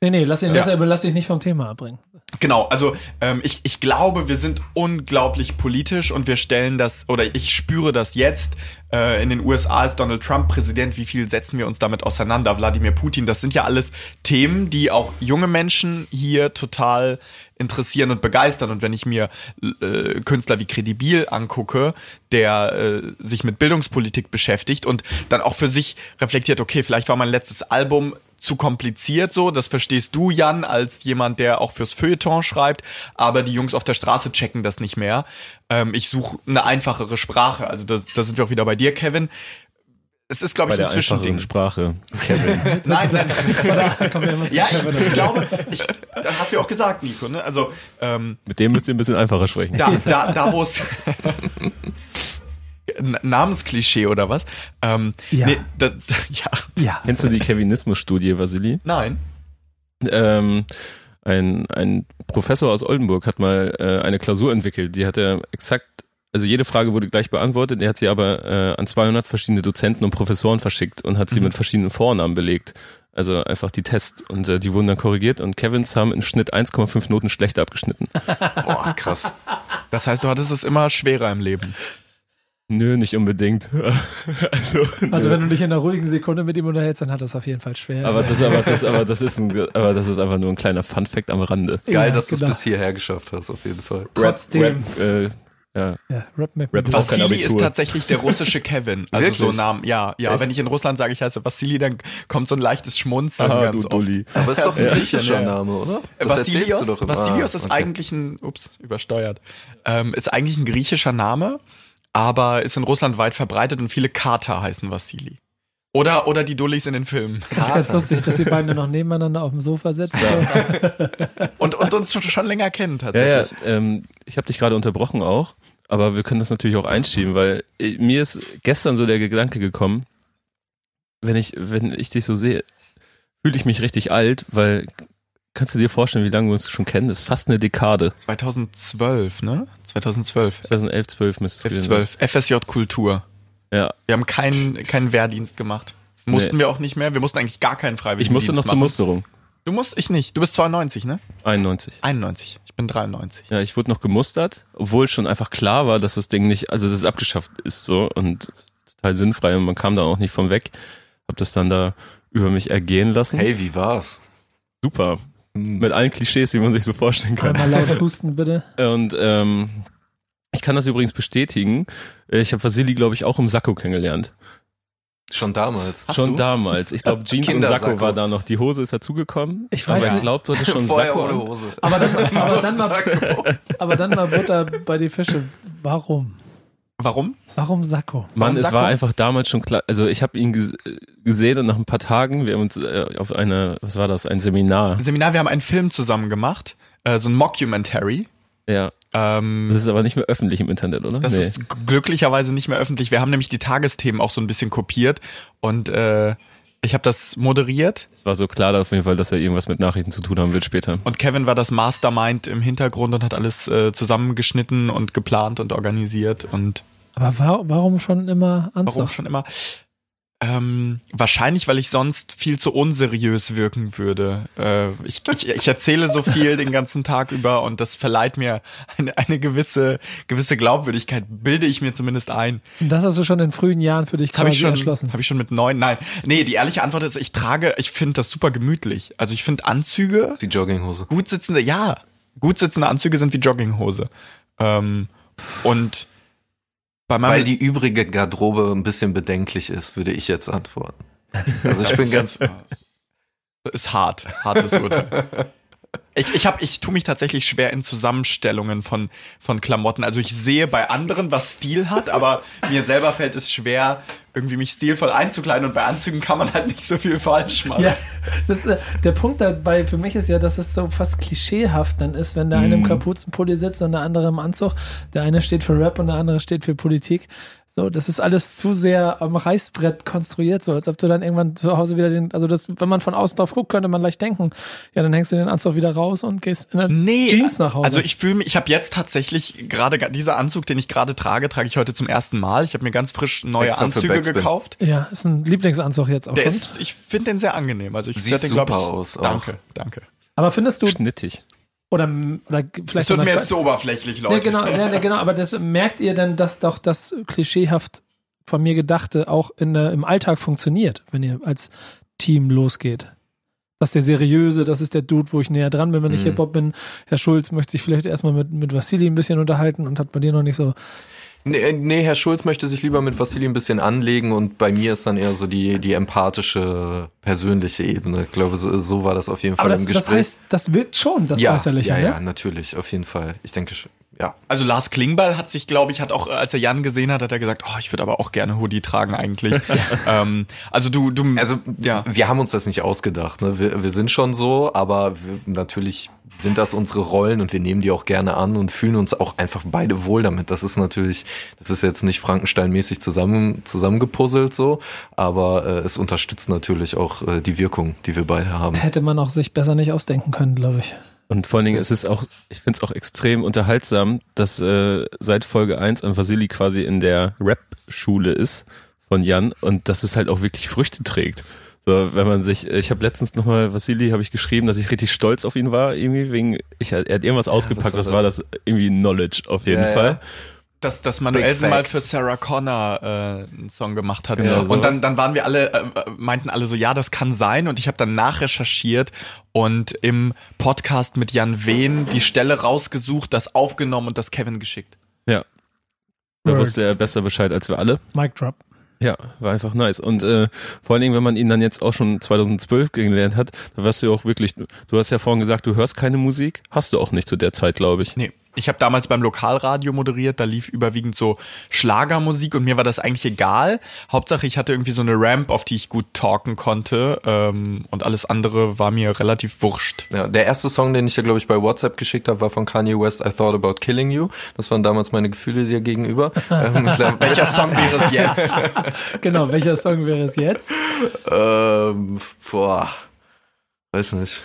Nee, nee, lass ihn, lass, Ja. aber lass dich nicht vom Thema abbringen. Genau, also ähm, ich, ich glaube, wir sind unglaublich politisch und wir stellen das, oder ich spüre das jetzt. Äh, in den USA ist Donald Trump Präsident. Wie viel setzen wir uns damit auseinander? Wladimir Putin, das sind ja alles Themen, die auch junge Menschen hier total interessieren und begeistern. Und wenn ich mir äh, Künstler wie Credibil angucke, der äh, sich mit Bildungspolitik beschäftigt und dann auch für sich reflektiert, okay, vielleicht war mein letztes Album zu kompliziert so, das verstehst du, Jan, als jemand, der auch fürs Feuilleton schreibt, aber die Jungs auf der Straße checken das nicht mehr. Ähm, ich suche eine einfachere Sprache, also da da sind wir auch wieder bei dir, Kevin. Es ist, glaube ich, ein Zwischending. Sprache. Kevin. [LAUGHS] Nein, nein, nein. Ja, ich, glaube, ich, das hast du ja auch gesagt, Nico, ne? Also, ähm, Mit dem müsst ihr ein bisschen einfacher sprechen. da, da, da wo es [LAUGHS] Namensklischee oder was? Ähm, Ja. Nee, da, da, [LAUGHS] ja. Ja. Kennst du die Kevinismus-Studie, Vasili? Nein. Ähm, ein, ein Professor aus Oldenburg hat mal äh, eine Klausur entwickelt. Die hat er exakt, also jede Frage wurde gleich beantwortet. Er hat sie aber äh, an 200 verschiedene Dozenten und Professoren verschickt und hat sie mit verschiedenen Vornamen belegt. Also einfach die Tests und äh, die wurden dann korrigiert und Kevins haben im Schnitt 1,5 Noten schlechter abgeschnitten. [LAUGHS] Boah, krass. Das heißt, du hattest es immer schwerer im Leben. Nö, nicht unbedingt. [LAUGHS] also, Also wenn du dich in einer ruhigen Sekunde mit ihm unterhältst, dann hat das auf jeden Fall schwer. aber das, aber das, aber das ist ein, [LAUGHS] aber das ist einfach nur ein kleiner Fun-Fact am Rande. Geil, Ja, dass du es genau. bis hierher geschafft hast, auf jeden Fall. Trotzdem. Rap, Rap, äh, ja. ja, Rap, Rap, Rap Vassili ist tatsächlich der russische Kevin. [LAUGHS] Also Wirklich? so Namen, ja, ja. Wenn ich in Russland sage, ich heiße Vassili, dann kommt so ein leichtes Schmunzeln Aha, ganz du oft. Dulli. Aber ist doch ein griechischer Ja. Name, oder? Äh, Das erzählst Vassilios, du doch immer. Vassilios Ah, ist okay. eigentlich ein, ups, übersteuert, ähm, ist eigentlich ein griechischer Name, aber ist in Russland weit verbreitet und viele Kater heißen Vassili. Oder, oder die Dullis in den Filmen. Das ist ganz lustig, dass ihr beide noch nebeneinander auf dem Sofa sitzt. [LAUGHS] Und, und uns schon, schon länger kennen Ja, tatsächlich. ja, ähm, ich habe dich gerade unterbrochen auch, aber wir können das natürlich auch einschieben, weil äh, mir ist gestern so der Gedanke gekommen, wenn ich, wenn ich dich so sehe, fühle ich mich richtig alt, weil kannst du dir vorstellen, wie lange wir uns schon kennen? Das ist fast eine Dekade. 2012, ne? 2012. 2011, 12 müsste es gewesen 12. FSJ Kultur. Ja, Wir haben keinen, keinen Wehrdienst gemacht. Mussten Nee. wir auch nicht mehr. Wir mussten eigentlich gar keinen Freiwilligen ich musste noch zur machen. Musterung. Du musst, ich nicht. Du bist 92, ne? 91. 91. Ich bin 93. Ja, ich wurde noch gemustert, obwohl schon einfach klar war, dass das Ding nicht, also das abgeschafft ist so und total sinnfrei und man kam da auch nicht von weg. Hab das dann da über mich ergehen lassen. Hey, wie war's? Super. Hm. Mit allen Klischees, die man sich so vorstellen kann. Einmal laut husten, bitte. Und ähm, ich kann das übrigens bestätigen. Ich habe Vasili, glaube ich, auch im Sakko kennengelernt. Schon damals. Hast schon du's? damals. Ich glaube, [LAUGHS] Jeans und Sakko war da noch. Die Hose ist dazugekommen. Ich weiß aber ich nicht. glaube, du hattest schon [LAUGHS] Sakko. ohne an. Hose. Aber dann, aber, dann mal, aber dann mal Butter bei die Fische. Warum? Warum? Warum Sakko? Mann, Warum es Sakko? war einfach damals schon klar. Also ich habe ihn ges gesehen und nach ein paar Tagen, wir haben uns äh, auf eine, was war das, ein Seminar. Seminar, wir haben einen Film zusammen gemacht. Äh, so ein Mockumentary. Ja. Ähm, Das ist aber nicht mehr öffentlich im Internet, oder? Das ist glücklicherweise nicht mehr öffentlich. Wir haben nämlich die Tagesthemen auch so ein bisschen kopiert und äh, ich habe das moderiert Es war so klar auf jeden Fall, dass er irgendwas mit Nachrichten zu tun haben wird später. und Kevin war das Mastermind im Hintergrund und hat alles äh, zusammengeschnitten und geplant und organisiert und Aber wa warum schon immer warum Anzug? schon immer. Ähm, wahrscheinlich, weil ich sonst viel zu unseriös wirken würde. Äh, ich, ich, ich erzähle so viel den ganzen Tag über und das verleiht mir eine, eine gewisse, gewisse Glaubwürdigkeit, bilde ich mir zumindest ein. Und das hast du schon in frühen Jahren für dich Das habe quasi ich schon, erschlossen. habe ich schon mit neun. Nein, nee, die ehrliche Antwort ist, ich trage, ich finde das super gemütlich. Also ich finde Anzüge, Das ist wie Jogginghose. gut sitzende, ja, gut sitzende Anzüge sind wie Jogginghose. Ähm, und Weil die übrige Garderobe ein bisschen bedenklich ist, würde ich jetzt antworten. Also ich bin ganz, ist hart, hartes Urteil. [LAUGHS] Ich, ich, hab, ich tue mich tatsächlich schwer in Zusammenstellungen von, von Klamotten. Also ich sehe bei anderen, was Stil hat, aber mir selber fällt es schwer, irgendwie mich stilvoll einzukleiden und bei Anzügen kann man halt nicht so viel falsch machen. Ja, das, äh, der Punkt dabei für mich ist ja, dass es so fast klischeehaft dann ist, wenn der eine im Mhm. Kapuzenpulli sitzt und der andere im Anzug. Der eine steht für Rap und der andere steht für Politik. So, das ist alles zu sehr am Reißbrett konstruiert, so als ob du dann irgendwann zu Hause wieder den, also das, wenn man von außen drauf guckt, könnte man leicht denken, ja, dann hängst du den Anzug wieder raus und gehst in der Nee, Jeans nach Hause. also ich fühle mich, ich habe jetzt tatsächlich gerade dieser Anzug, den ich gerade trage, trage ich heute zum ersten Mal. Ich habe mir ganz frisch neue Extra Anzüge gekauft. ja, ist ein Lieblingsanzug jetzt auch Der ist, ich finde den sehr angenehm. Also ich Sieht den, super ich, aus auch. Danke, danke. Aber findest du, Schnittig. oder, oder Es vielleicht wird noch mir jetzt zu oberflächlich, Ja, Leute. genau, ja, ja, genau, aber das merkt ihr denn, dass doch das klischeehaft von mir gedachte auch in im Alltag funktioniert, wenn ihr als Team losgeht. Das ist der seriöse, das ist der Dude, wo ich näher dran bin, wenn ich Mhm. Hip-Hop bin. Herr Schulz möchte sich vielleicht erstmal mit, mit Vassili ein bisschen unterhalten und hat bei dir noch nicht so. Nee, nee, Herr Schulz möchte sich lieber mit Vassili ein bisschen anlegen und bei mir ist dann eher so die, die empathische, persönliche Ebene. Ich glaube, so, so war das auf jeden Fall Aber das, im das Gespräch. heißt, das wirkt schon, das ja, Äußerliche, ja, ne? ja, natürlich, auf jeden Fall. Ich denke schon, ja. Also Lars Klingbeil hat sich, glaube ich, hat auch, äh, als er Jan gesehen hat, hat er gesagt, oh, ich würde aber auch gerne Hoodie tragen eigentlich. [LAUGHS] ähm, also du, du, Also ja. wir haben uns das nicht ausgedacht. Ne? Wir, wir sind schon so, aber wir, natürlich sind das unsere Rollen und wir nehmen die auch gerne an und fühlen uns auch einfach beide wohl damit. Das ist natürlich, das ist jetzt nicht Frankenstein-mäßig zusammen zusammengepuzzelt so, aber äh, es unterstützt natürlich auch äh, die Wirkung, die wir beide haben. Hätte man auch sich besser nicht ausdenken können, glaube ich. Und vor allen Dingen ist es auch, ich finde es auch extrem unterhaltsam, dass äh, seit Folge 1 an Vasili quasi in der Rap-Schule ist von Jan und dass es halt auch wirklich Früchte trägt. So, wenn man sich, ich habe letztens nochmal Vasili, habe ich geschrieben, dass ich richtig stolz auf ihn war, irgendwie wegen, ich, er hat irgendwas ausgepackt, was was war war das? Irgendwie Knowledge auf jeden Ja, Fall. ja. Dass, dass Manuelsen mal Facts. für Sarah Connor äh, einen Song gemacht hat. Genau, und dann, dann waren wir alle, äh, meinten alle so, ja, das kann sein. Und ich habe dann nachrecherchiert und im Podcast mit Jan Wehn die Stelle rausgesucht, das aufgenommen und das Kevin geschickt. Ja. Da Word. wusste er besser Bescheid als wir alle. Mic drop. Ja, war einfach nice. Und äh, vor allen Dingen, wenn man ihn dann jetzt auch schon 2012 kennengelernt hat, da warst du ja auch wirklich, du hast ja vorhin gesagt, du hörst keine Musik, hast du auch nicht zu der Zeit, glaube ich. Nee. Ich habe damals beim Lokalradio moderiert, da lief überwiegend so Schlagermusik und mir war das eigentlich egal. Hauptsache, ich hatte irgendwie so eine Ramp, auf die ich gut talken konnte ähm, und alles andere war mir relativ wurscht. Ja, der erste Song, den ich ja, glaube ich, bei WhatsApp geschickt habe, war von Kanye West, I Thought About Killing You. Das waren damals meine Gefühle dir gegenüber. [LAUGHS] ähm, Welcher Song wäre es jetzt? [LAUGHS] Genau, welcher Song wäre es jetzt? ähm, boah, weiß nicht.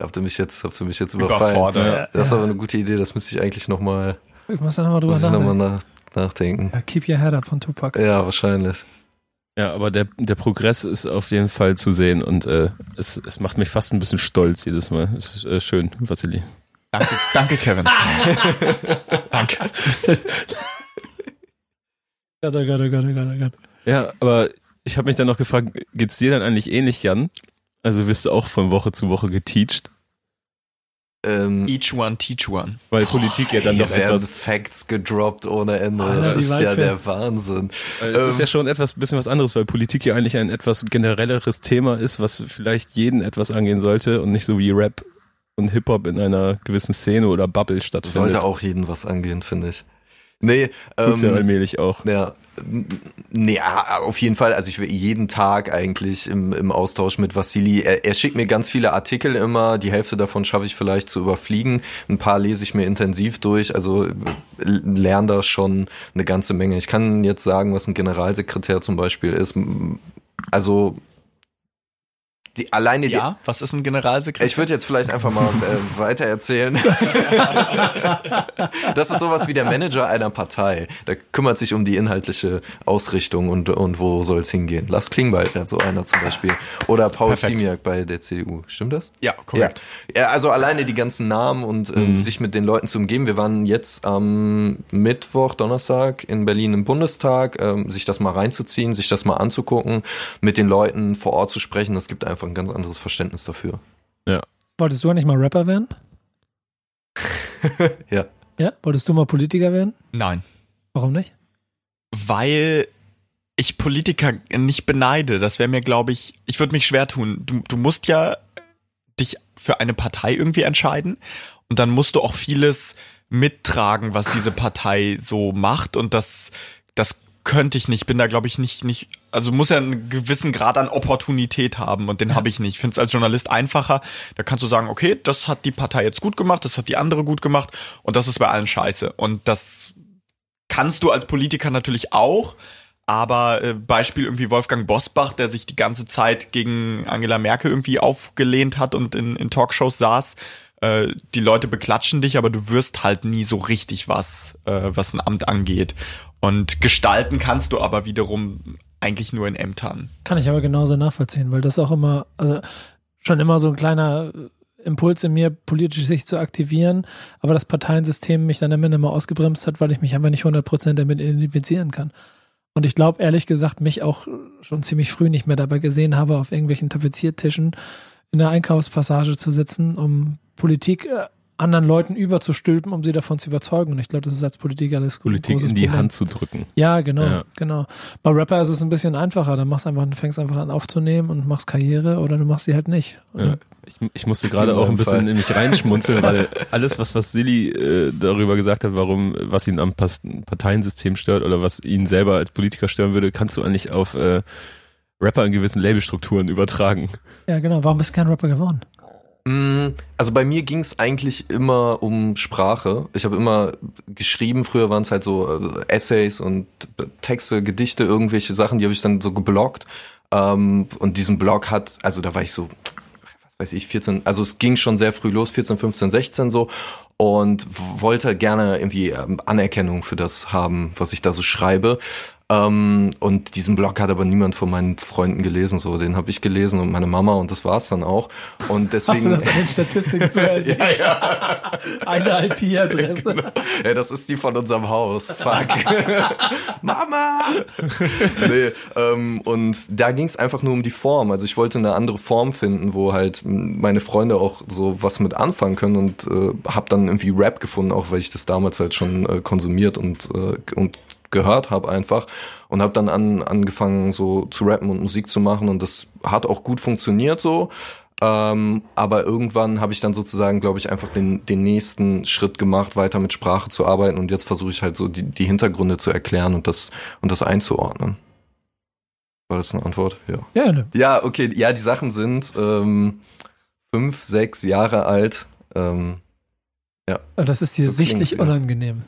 Habt ihr mich jetzt, habt ihr mich jetzt überfallen? Überfordert. Das ist aber eine gute Idee, das müsste ich eigentlich nochmal, Ich muss da nochmal drüber nachdenken. nach, nachdenken. Ja, Keep Your Head Up von Tupac. Ja, wahrscheinlich. Ja, aber der, der Progress ist auf jeden Fall zu sehen und äh, es, es macht mich fast ein bisschen stolz jedes Mal. Es ist äh, schön, Vasili. Danke, danke Kevin. [LAUGHS] danke. Gott, oh Gott, oh Gott, oh Gott, oh Gott. Ja, aber ich habe mich dann noch gefragt, geht's dir dann eigentlich ähnlich, Jan? Also wirst du auch von Woche zu Woche geteacht? Ähm, Each one, teach one. Weil Politik ja dann hier doch werden etwas, Facts gedroppt ohne Ende. Alter, das ist ja der Wahnsinn. weil es ist Ähm, ja schon etwas, bisschen was anderes, weil Politik ja eigentlich ein etwas generelleres Thema ist, was vielleicht jeden etwas angehen sollte und nicht so wie Rap und Hip-Hop in einer gewissen Szene oder Bubble stattfindet. Sollte auch jeden was angehen, finde ich. Nee, Tut's ja ähm, allmählich auch. ja, Nee, auf jeden Fall. Also ich will jeden Tag eigentlich im, im Austausch mit Vassili. Er, er schickt mir ganz viele Artikel immer. Die Hälfte davon schaffe ich vielleicht zu überfliegen. Ein paar lese ich mir intensiv durch. Also lerne da schon eine ganze Menge. Ich kann jetzt sagen, was ein Generalsekretär zum Beispiel ist. Also die, alleine ja, die, was ist ein Generalsekretär? Ich würde jetzt vielleicht einfach mal äh, [LAUGHS] weiter erzählen. [LAUGHS] das ist sowas wie der Manager einer Partei. Der kümmert sich um die inhaltliche Ausrichtung und, und wo soll es hingehen. Lars Klingbeil wäre so einer zum Beispiel. Oder Paul Ziemiak bei der CDU. Stimmt das? Ja, korrekt. Ja, also alleine die ganzen Namen und äh, mhm. sich mit den Leuten zu umgeben. Wir waren jetzt am Mittwoch, Donnerstag in Berlin im Bundestag, äh, sich das mal reinzuziehen, sich das mal anzugucken, mit den Leuten vor Ort zu sprechen. Das gibt einfach ein ganz anderes Verständnis dafür. Ja. Wolltest du nicht mal Rapper werden? [LAUGHS] ja. Ja? Wolltest du mal Politiker werden? Nein. Warum nicht? Weil ich Politiker nicht beneide. Das wäre mir, glaube ich, ich würde mich schwer tun. Du, du musst ja dich für eine Partei irgendwie entscheiden und dann musst du auch vieles mittragen, was diese Partei so macht und das, das könnte ich nicht, bin da glaube ich nicht, nicht, also muss ja einen gewissen Grad an Opportunität haben und den ja. habe ich nicht. Ich finde es als Journalist einfacher, da kannst du sagen, okay, das hat die Partei jetzt gut gemacht, das hat die andere gut gemacht und das ist bei allen scheiße. Und das kannst du als Politiker natürlich auch, aber äh, Beispiel irgendwie Wolfgang Bosbach, der sich die ganze Zeit gegen Angela Merkel irgendwie aufgelehnt hat und in, in Talkshows saß, äh, die Leute beklatschen dich, aber du wirst halt nie so richtig was, äh, was ein Amt angeht. Und gestalten kannst du aber wiederum eigentlich nur in Ämtern. Kann ich aber genauso nachvollziehen, weil das auch immer, also schon immer so ein kleiner Impuls in mir, politisch sich zu aktivieren, aber das Parteiensystem mich dann am Ende mal ausgebremst hat, weil ich mich einfach nicht 100% damit identifizieren kann. Und ich glaube, ehrlich gesagt, mich auch schon ziemlich früh nicht mehr dabei gesehen habe, auf irgendwelchen Tapeziertischen in der Einkaufspassage zu sitzen, um Politik äh, anderen Leuten überzustülpen, um sie davon zu überzeugen. Und ich glaube, das ist als Politiker alles gut. Politik in die Problem. Hand zu drücken. Ja, genau, ja. genau. Bei Rapper ist es ein bisschen einfacher. Da machst einfach, du fängst einfach an aufzunehmen und machst Karriere oder du machst sie halt nicht. Ja. Ich, ich musste gerade auch ein bisschen in mich reinschmunzeln, [LAUGHS] weil alles, was, was Silly äh, darüber gesagt hat, warum, was ihn am Parteiensystem stört oder was ihn selber als Politiker stören würde, kannst du eigentlich auf äh, Rapper in gewissen Labelstrukturen übertragen. Ja, genau. Warum bist du kein Rapper geworden? Mm, also bei mir ging es eigentlich immer um Sprache. Ich habe immer geschrieben, früher waren es halt so äh, Essays und Texte, Gedichte, irgendwelche Sachen, die habe ich dann so geblockt. Ähm, und diesen Blog hat, also da war ich so, was weiß ich, 14, also es ging schon sehr früh los, 14, 15, 16 so und wollte gerne irgendwie ähm, Anerkennung für das haben, was ich da so schreibe. Ähm, und diesen Blog hat aber niemand von meinen Freunden gelesen. So, den habe ich gelesen und meine Mama und das war's dann auch. Und deswegen. Hast du das an den Statistiken zu [LAUGHS] ja, ja. Eine IP-Adresse. Genau. Ja, das ist die von unserem Haus. Fuck. [LAUGHS] Mama! nee, ähm, und da ging es einfach nur um die Form. Also ich wollte eine andere Form finden, wo halt meine Freunde auch so was mit anfangen können und äh, habe dann irgendwie Rap gefunden, auch weil ich das damals halt schon äh, konsumiert und, äh, und gehört habe einfach und habe dann an, angefangen so zu rappen und Musik zu machen und das hat auch gut funktioniert so. Ähm, aber irgendwann habe ich dann sozusagen, glaube ich, einfach den, den nächsten Schritt gemacht, weiter mit Sprache zu arbeiten und jetzt versuche ich halt so die, die Hintergründe zu erklären und das und das einzuordnen. War das eine Antwort? Ja. Ja, ne. ja okay. Ja, die Sachen sind ähm, fünf, sechs Jahre alt. Ähm, ja. Das ist dir so sichtlich unangenehm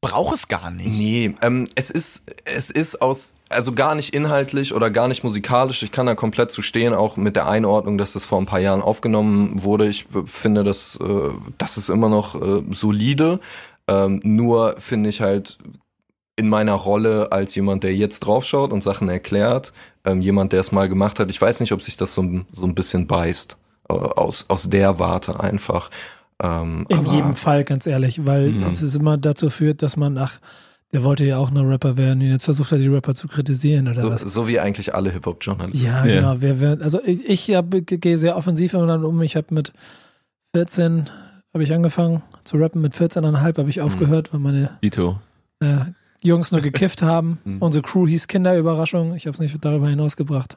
brauche es gar nicht. Nee, ähm, es ist es ist aus also gar nicht inhaltlich oder gar nicht musikalisch. Ich kann da komplett zu stehen, auch mit der Einordnung, dass das vor ein paar Jahren aufgenommen wurde. Ich finde, dass äh, das ist immer noch äh, solide. Ähm, nur finde ich halt in meiner Rolle als jemand, der jetzt draufschaut und Sachen erklärt, ähm, jemand, der es mal gemacht hat. Ich weiß nicht, ob sich das so, so ein bisschen beißt äh, aus aus der Warte einfach. Ähm, In jedem Fall, ganz ehrlich, weil mhm. es immer dazu führt, dass man, ach, der wollte ja auch nur Rapper werden und jetzt versucht er die Rapper zu kritisieren oder so, was. So wie eigentlich alle Hip-Hop-Journalisten. Ja, ja, genau. Wir, wir, also ich, ich hab, gehe sehr offensiv dann um. Ich habe mit 14 habe ich angefangen zu rappen. Mit 14,5 habe ich mhm. aufgehört, weil meine äh, Jungs nur gekifft haben. [LAUGHS] Mhm. Unsere Crew hieß Kinderüberraschung. Ich habe es nicht darüber hinausgebracht.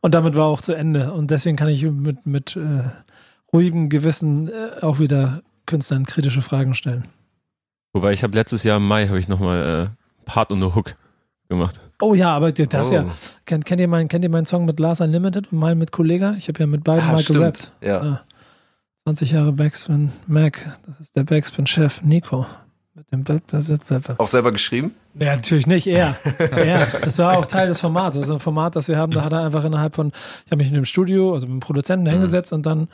Und damit war auch zu Ende. Und deswegen kann ich mit, mit äh, ruhigem Gewissen äh, auch wieder Künstlern kritische Fragen stellen. Wobei ich habe letztes Jahr im Mai habe ich nochmal äh, Part und eine Hook gemacht. Oh ja, aber das Oh. ja. Kennt, kennt, ihr meinen, kennt ihr meinen Song mit Lars Unlimited und meinen mit Kollega? Ich habe ja mit beiden Ah, mal stimmt. gerappt. Ja. Ah. 20 Jahre Backspin Mac. Das ist der Backspin-Chef Nico. Auch selber geschrieben? Ja, natürlich nicht, er. [LAUGHS] er. Das war auch Teil des Formats. Das ist ein Format, das wir haben, da hat er einfach innerhalb von, ich habe mich in dem Studio, also mit dem Produzenten da hingesetzt und dann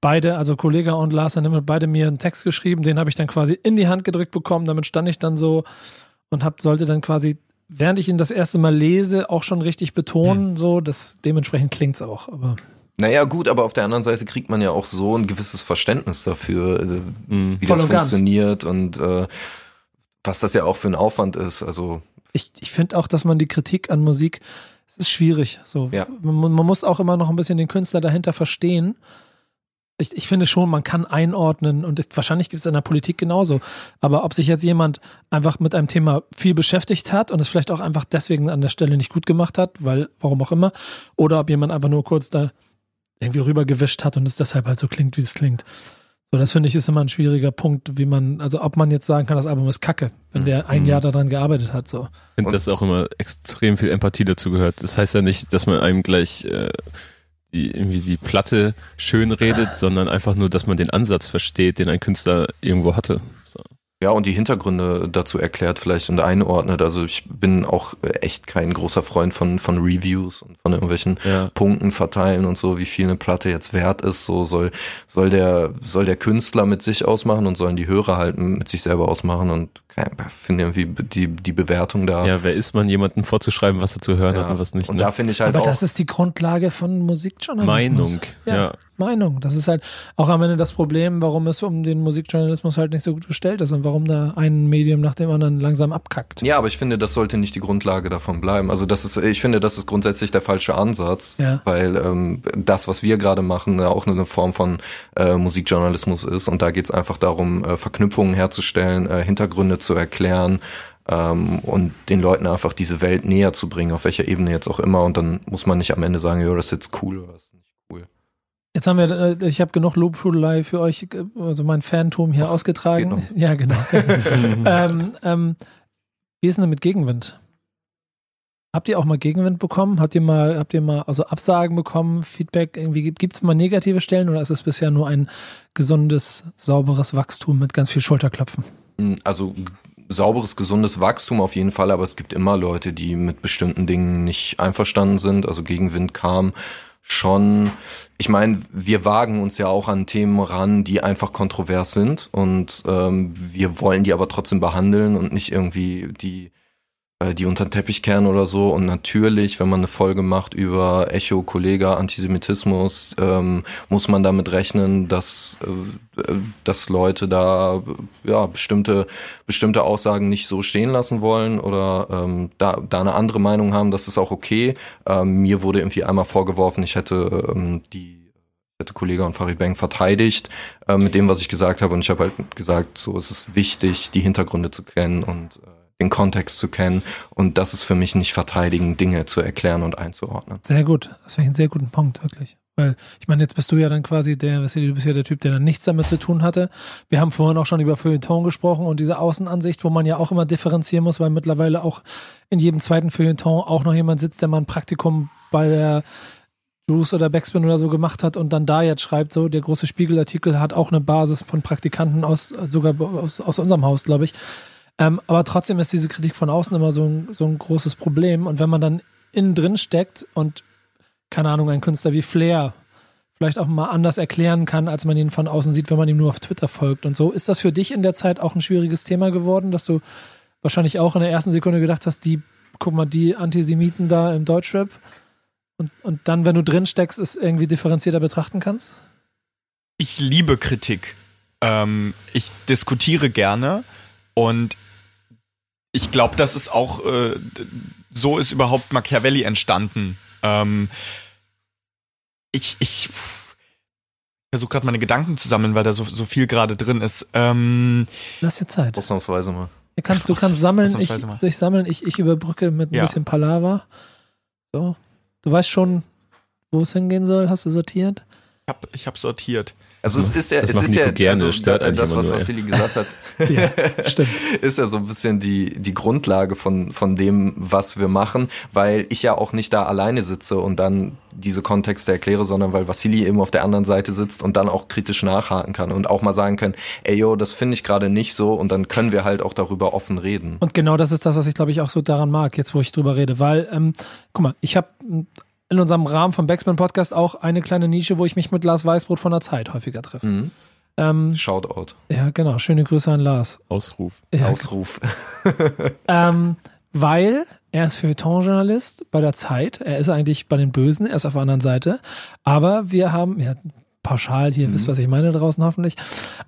beide, also Kollege und Lars haben beide mir einen Text geschrieben, den habe ich dann quasi in die Hand gedrückt bekommen, damit stand ich dann so und hab, sollte dann quasi, während ich ihn das erste Mal lese, auch schon richtig betonen, so, das, dementsprechend klingt's auch, aber. Naja, gut, aber auf der anderen Seite kriegt man ja auch so ein gewisses Verständnis dafür, äh, Mhm. wie Voll das und ganz. funktioniert und äh, was das ja auch für ein Aufwand ist. Also ich, ich finde auch, dass man die Kritik an Musik, es ist schwierig. So, Ja. man, man muss auch immer noch ein bisschen den Künstler dahinter verstehen. Ich, ich finde schon, man kann einordnen und es, wahrscheinlich gibt es in der Politik genauso. Aber ob sich jetzt jemand einfach mit einem Thema viel beschäftigt hat und es vielleicht auch einfach deswegen an der Stelle nicht gut gemacht hat, weil, warum auch immer, oder ob jemand einfach nur kurz da irgendwie rübergewischt hat und es deshalb halt so klingt, wie es klingt. So, das finde ich ist immer ein schwieriger Punkt, wie man, also ob man jetzt sagen kann, das Album ist kacke, wenn der ein Mhm. Jahr daran gearbeitet hat, so. Ich finde, Und- dass auch immer extrem viel Empathie dazu gehört. Das heißt ja nicht, dass man einem gleich äh, die, irgendwie die Platte schön redet, [LAUGHS] sondern einfach nur, dass man den Ansatz versteht, den ein Künstler irgendwo hatte. Ja, und die Hintergründe dazu erklärt vielleicht und einordnet. Also ich bin auch echt kein großer Freund von, von Reviews und von irgendwelchen Ja. Punkten verteilen und so, wie viel eine Platte jetzt wert ist. So soll, soll der, soll der Künstler mit sich ausmachen und sollen die Hörer halt mit sich selber ausmachen und finde irgendwie die, die Bewertung da. ja, wer ist man, jemandem vorzuschreiben, was er zu hören Ja. hat und was nicht? und ne? da finde ich halt Aber auch. das ist die Grundlage von Musikjournalismus. Meinung, Ja, ja. Meinung. Das ist halt auch am Ende das Problem, warum es um den Musikjournalismus halt nicht so gut bestellt ist und warum da ein Medium nach dem anderen langsam abkackt. Ja, aber ich finde, das sollte nicht die Grundlage davon bleiben. Also das ist, ich finde, das ist grundsätzlich der falsche Ansatz, Ja. weil ähm, das, was wir gerade machen, auch nur eine Form von äh, Musikjournalismus ist. Und da geht es einfach darum, äh, Verknüpfungen herzustellen, äh, Hintergründe zu erklären ähm, und den Leuten einfach diese Welt näher zu bringen, auf welcher Ebene jetzt auch immer. Und dann muss man nicht am Ende sagen, ja, das ist jetzt cool oder das ist nicht cool. Jetzt haben wir, äh, ich habe genug Lobhudelei für euch, äh, also mein Fantum hier ausgetragen. geht [LAUGHS] Ja, genau. [LAUGHS] ähm, ähm, wie ist denn mit Gegenwind? Habt ihr auch mal Gegenwind bekommen? Habt ihr mal, habt ihr mal also Absagen bekommen, Feedback? Irgendwie gibt es mal negative Stellen oder ist es bisher nur ein gesundes, sauberes Wachstum mit ganz viel Schulterklopfen? Mm, Also sauberes, gesundes Wachstum auf jeden Fall, aber es gibt immer Leute, die mit bestimmten Dingen nicht einverstanden sind. Also Gegenwind kam schon. Ich meine, wir wagen uns ja auch an Themen ran, die einfach kontrovers sind und ähm, wir wollen die aber trotzdem behandeln und nicht irgendwie die die unter den Teppich kehren oder so. Und natürlich, wenn man eine Folge macht über Echo, Kollega, Antisemitismus, ähm, muss man damit rechnen, dass, äh, äh, dass Leute da äh, ja bestimmte, bestimmte Aussagen nicht so stehen lassen wollen oder ähm, da, da eine andere Meinung haben, das ist auch okay. Ähm, mir wurde irgendwie einmal vorgeworfen, ich hätte ähm, die hätte Kollege und Farid Bang verteidigt äh, mit dem, was ich gesagt habe. Und ich habe halt gesagt, so es ist wichtig, die Hintergründe zu kennen und äh, den Kontext zu kennen. Und das ist für mich nicht verteidigen, Dinge zu erklären und einzuordnen. Sehr gut. Das finde ich einen sehr guten Punkt, wirklich. Weil, ich meine, jetzt bist du ja dann quasi der, du bist ja der Typ, der dann nichts damit zu tun hatte. Wir haben vorhin auch schon über Feuilleton gesprochen und diese Außenansicht, wo man ja auch immer differenzieren muss, weil mittlerweile auch in jedem zweiten Feuilleton auch noch jemand sitzt, der mal ein Praktikum bei der Juice oder Backspin oder so gemacht hat und dann da jetzt schreibt, so, der große Spiegelartikel hat auch eine Basis von Praktikanten aus, sogar aus, aus unserem Haus, glaube ich. Ähm, aber trotzdem ist diese Kritik von außen immer so ein, so ein großes Problem. Und wenn man dann innen drin steckt und, keine Ahnung, ein Künstler wie Flair vielleicht auch mal anders erklären kann, als man ihn von außen sieht, wenn man ihm nur auf Twitter folgt und so. Ist das für dich in der Zeit auch ein schwieriges Thema geworden, dass du wahrscheinlich auch in der ersten Sekunde gedacht hast, die, guck mal, die Antisemiten da im Deutschrap und, und dann, wenn du drin steckst, es irgendwie differenzierter betrachten kannst? Ich liebe Kritik. Ähm, ich diskutiere gerne und ich glaube, das ist auch, äh, so ist überhaupt Machiavelli entstanden. Ähm, ich ich versuche gerade meine Gedanken zu sammeln, weil da so, so viel gerade drin ist. Ähm, Lass dir Zeit. Ausnahmsweise mal. Du kannst, du kannst sammeln, ich, ich sammeln, ich, ich überbrücke mit ein Ja. bisschen Palaver. So. Du weißt schon, wo es hingehen soll, hast du sortiert? ich habe ich hab sortiert. Also es ist ja, das es ist ja also das, was nur, Vassili gesagt hat, Ja, [LAUGHS] stimmt. ist ja so ein bisschen die, die Grundlage von, von dem, was wir machen, weil ich ja auch nicht da alleine sitze und dann diese Kontexte erkläre, sondern weil Vassili eben auf der anderen Seite sitzt und dann auch kritisch nachhaken kann und auch mal sagen kann, ey yo, das finde ich gerade nicht so und dann können wir halt auch darüber offen reden. Und genau das ist das, was ich glaube ich auch so daran mag, jetzt wo ich drüber rede, weil, ähm, guck mal, ich habe in unserem Rahmen vom Backspin Podcast auch eine kleine Nische, wo ich mich mit Lars Weißbrot von der Zeit häufiger treffe. Mhm. Ähm, Shoutout. ja, genau. Schöne Grüße an Lars. Ausruf. Ja, Ausruf. [LAUGHS] ähm, weil er ist Feuilleton-Journalist bei der Zeit. Er ist eigentlich bei den Bösen, er ist auf der anderen Seite. Aber wir haben, ja, pauschal hier, wisst, was ich meine draußen hoffentlich.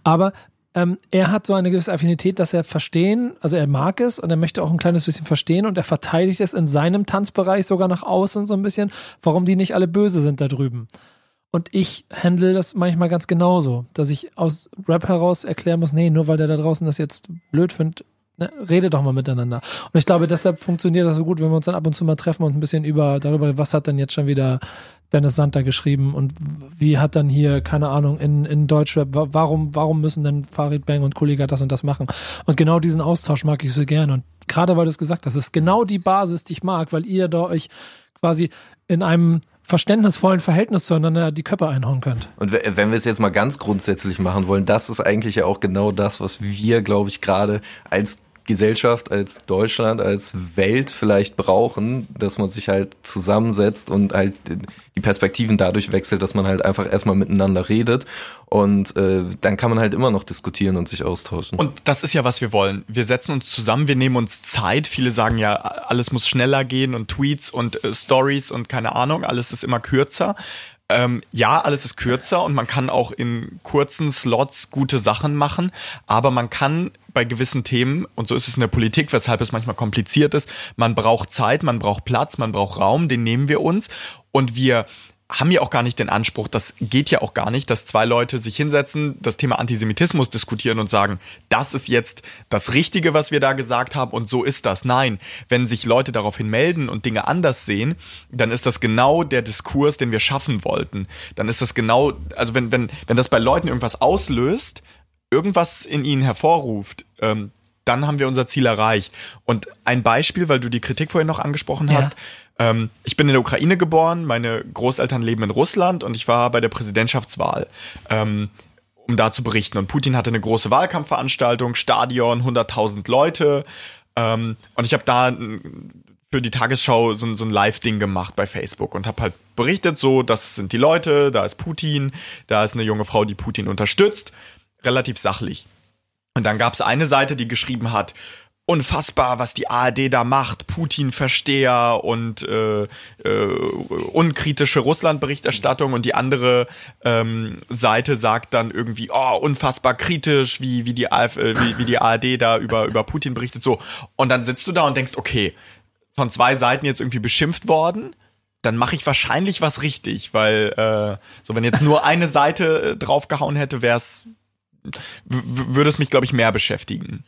Aber ähm, er hat so eine gewisse Affinität, dass er verstehen, also er mag es und er möchte auch ein kleines bisschen verstehen und er verteidigt es in seinem Tanzbereich sogar nach außen so ein bisschen, warum die nicht alle böse sind da drüben. Und ich handle das manchmal ganz genauso, dass ich aus Rap heraus erklären muss, nee, nur weil der da draußen das jetzt blöd findet, ne, rede doch mal miteinander. Und ich glaube, deshalb funktioniert das so gut, wenn wir uns dann ab und zu mal treffen und ein bisschen über darüber, was hat denn jetzt schon wieder Dennis Santer geschrieben und wie hat dann hier, keine Ahnung, in, in Deutschrap, wa- warum, warum müssen denn Farid Bang und Kollega das und das machen? Und genau diesen Austausch mag ich so gerne. Und gerade weil du es gesagt hast, ist genau die Basis, die ich mag, weil ihr da euch quasi in einem verständnisvollen Verhältnis zueinander die Köpfe einhauen könnt. Und we- wenn wir es jetzt mal ganz grundsätzlich machen wollen, das ist eigentlich ja auch genau das, was wir, glaube ich, gerade als Gesellschaft, als Deutschland, als Welt vielleicht brauchen, dass man sich halt zusammensetzt und halt die Perspektiven dadurch wechselt, dass man halt einfach erstmal miteinander redet und äh, dann kann man halt immer noch diskutieren und sich austauschen. Und das ist ja, was wir wollen. Wir setzen uns zusammen, wir nehmen uns Zeit. Viele sagen ja, alles muss schneller gehen und Tweets und äh, Stories und keine Ahnung, alles ist immer kürzer. Ähm, ja, alles ist kürzer und man kann auch in kurzen Slots gute Sachen machen, aber man kann bei gewissen Themen, und so ist es in der Politik, weshalb es manchmal kompliziert ist, man braucht Zeit, man braucht Platz, man braucht Raum, den nehmen wir uns und wir haben ja auch gar nicht den Anspruch, das geht ja auch gar nicht, dass zwei Leute sich hinsetzen, das Thema Antisemitismus diskutieren und sagen, das ist jetzt das Richtige, was wir da gesagt haben und so ist das. Nein, wenn sich Leute daraufhin melden und Dinge anders sehen, dann ist das genau der Diskurs, den wir schaffen wollten. Dann ist das genau, also wenn, wenn, wenn das bei Leuten irgendwas auslöst, irgendwas in ihnen hervorruft, ähm, dann haben wir unser Ziel erreicht. Und ein Beispiel, weil du die Kritik vorhin noch angesprochen Ja. hast, ähm, ich bin in der Ukraine geboren, meine Großeltern leben in Russland und ich war bei der Präsidentschaftswahl. Ähm, um da zu berichten. Und Putin hatte eine große Wahlkampfveranstaltung, Stadion, 100.000 Leute. Ähm, und ich habe da mm, für die Tagesschau so, ein- so ein Live-Ding gemacht bei Facebook und habe halt berichtet, so, das sind die Leute, da ist Putin, da ist eine junge Frau, die Putin unterstützt. Relativ sachlich. Und dann gab es eine Seite, die geschrieben hat, unfassbar, was die ARD da macht, Putin-Versteher und äh, äh, unkritische Russland-Berichterstattung und die andere ähm, Seite sagt dann irgendwie, oh, unfassbar kritisch, wie, wie, die, äh, wie, wie die ARD da über, über Putin berichtet, so. Und dann sitzt du da und denkst, okay, von zwei Seiten jetzt irgendwie beschimpft worden, dann mache ich wahrscheinlich was richtig, weil äh, so wenn jetzt nur eine Seite äh, draufgehauen hätte, wär's w- würde es mich glaube ich mehr beschäftigen.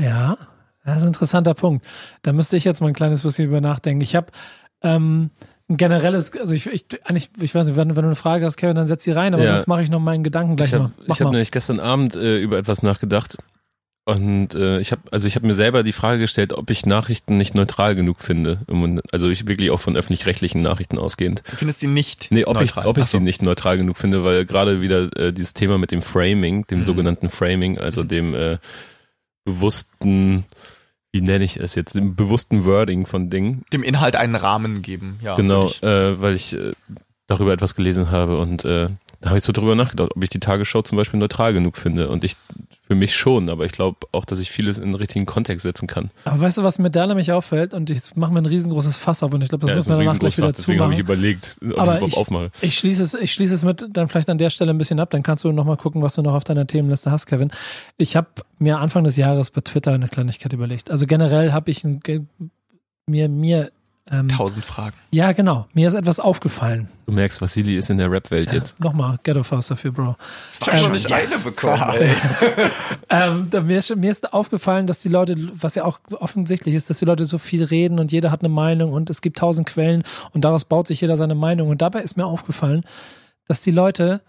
Ja, das ist ein interessanter Punkt. Da müsste ich jetzt mal ein kleines bisschen über nachdenken. Ich habe ähm, ein generelles, also ich, ich, eigentlich, ich weiß nicht, wenn, wenn du eine Frage hast, Kevin, dann setz sie rein, aber Ja. sonst mache ich noch meinen Gedanken gleich ich habe mal. Mach ich hab mal. nämlich gestern Abend äh, über etwas nachgedacht und äh, ich habe also ich habe mir selber die Frage gestellt, ob ich Nachrichten nicht neutral genug finde. Also ich wirklich auch von öffentlich-rechtlichen Nachrichten ausgehend. Du findest die nicht Nee, ob neutral. ich ob ich so. sie nicht neutral genug finde, weil gerade wieder äh, dieses Thema mit dem Framing, dem Mhm. sogenannten Framing, also dem äh, bewussten wie nenne ich es jetzt, dem bewussten Wording von Dingen. dem Inhalt einen Rahmen geben. Ja, genau, ich- äh, weil ich äh, darüber etwas gelesen habe und äh, da habe ich so drüber nachgedacht, ob ich die Tagesschau zum Beispiel neutral genug finde. Und ich für mich schon, aber ich glaube auch, dass ich vieles in den richtigen Kontext setzen kann. Aber weißt du, was mir da nämlich auffällt? Und jetzt machen wir ein riesengroßes Fass auf und ich glaube, das ja, müssen wir danach gleich wieder deswegen habe ich überlegt, ob ich Aber es überhaupt ich- aufmache. Ich schließe es, ich schließe es mit dann vielleicht an der Stelle ein bisschen ab, dann kannst du nochmal gucken, was du noch auf deiner Themenliste hast, Kevin. Ich habe mir Anfang des Jahres bei Twitter eine Kleinigkeit überlegt. Also generell habe ich ein, mir, mir, ähm, tausend Fragen. ja genau, mir ist etwas aufgefallen. Du merkst, Vasili ist in der Rap-Welt jetzt. Nochmal, Ghetto Fast dafür, Bro. Ich habe Ähm, noch nicht yes. eine bekommen, ey. [LAUGHS] Ähm, da, mir, ist, mir ist aufgefallen, dass die Leute, was ja auch offensichtlich ist, dass die Leute so viel reden und jeder hat eine Meinung und es gibt tausend Quellen und daraus baut sich jeder seine Meinung. Und dabei ist mir aufgefallen, dass die Leute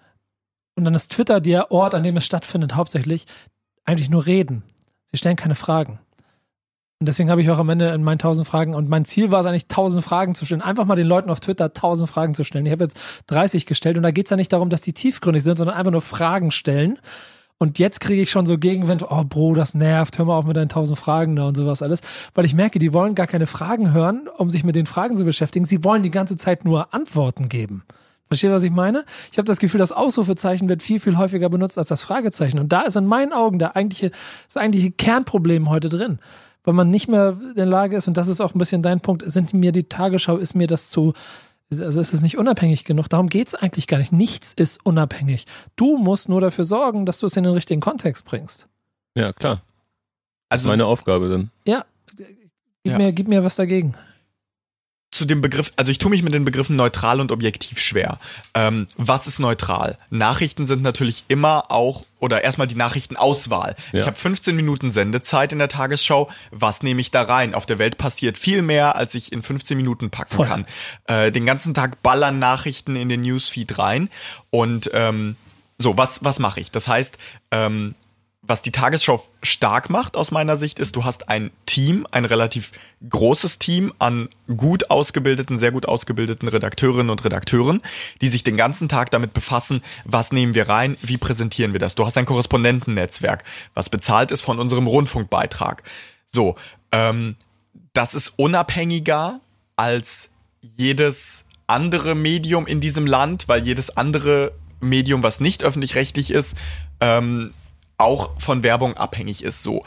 Und dann ist Twitter der Ort, an dem es stattfindet, hauptsächlich eigentlich nur reden. Sie stellen keine Fragen. Und deswegen habe ich auch am Ende in meinen tausend Fragen, und mein Ziel war es eigentlich, tausend Fragen zu stellen. Einfach mal den Leuten auf Twitter tausend Fragen zu stellen. Ich habe jetzt 30 gestellt und da geht es ja nicht darum, dass die tiefgründig sind, sondern einfach nur Fragen stellen. Und jetzt kriege ich schon so Gegenwind, oh Bro, das nervt, hör mal auf mit deinen tausend Fragen da und sowas alles. Weil ich merke, die wollen gar keine Fragen hören, um sich mit den Fragen zu beschäftigen. Sie wollen die ganze Zeit nur Antworten geben. Versteht, was ich meine? Ich habe das Gefühl, das Ausrufezeichen wird viel, viel häufiger benutzt als das Fragezeichen. Und da ist in meinen Augen der eigentliche, das eigentliche Kernproblem heute drin weil man nicht mehr in der Lage ist, und das ist auch ein bisschen dein Punkt, sind mir die Tagesschau, ist mir das zu, also ist es nicht unabhängig genug. Darum geht es eigentlich gar nicht. Nichts ist unabhängig. Du musst nur dafür sorgen, dass du es in den richtigen Kontext bringst. Ja, klar. Also das ist meine Aufgabe dann. Ja, gib, ja. Mir, gib mir was dagegen zu dem Begriff, also ich tue mich mit den Begriffen neutral und objektiv schwer. Ähm, was ist neutral? Nachrichten sind natürlich immer auch, oder erstmal die Nachrichtenauswahl. Ja. Ich habe 15 Minuten Sendezeit in der Tagesschau. Was nehme ich da rein? Auf der Welt passiert viel mehr, als ich in 15 Minuten packen Voll. kann. Äh, den ganzen Tag ballern Nachrichten in den Newsfeed rein. Und ähm, so, was, was mache ich? Das heißt, ähm, was die Tagesschau stark macht aus meiner Sicht ist, du hast ein Team, ein relativ großes Team an gut ausgebildeten, sehr gut ausgebildeten Redakteurinnen und Redakteuren, die sich den ganzen Tag damit befassen, was nehmen wir rein, wie präsentieren wir das. Du hast ein Korrespondentennetzwerk, was bezahlt ist von unserem Rundfunkbeitrag. So, ähm, das ist unabhängiger als jedes andere Medium in diesem Land, weil jedes andere Medium, was nicht öffentlich-rechtlich ist, ähm, auch von Werbung abhängig ist. So.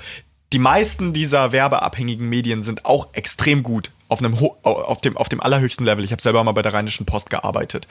Die meisten dieser werbeabhängigen Medien sind auch extrem gut auf einem auf dem auf dem allerhöchsten Level. Ich habe selber mal bei der Rheinischen Post gearbeitet.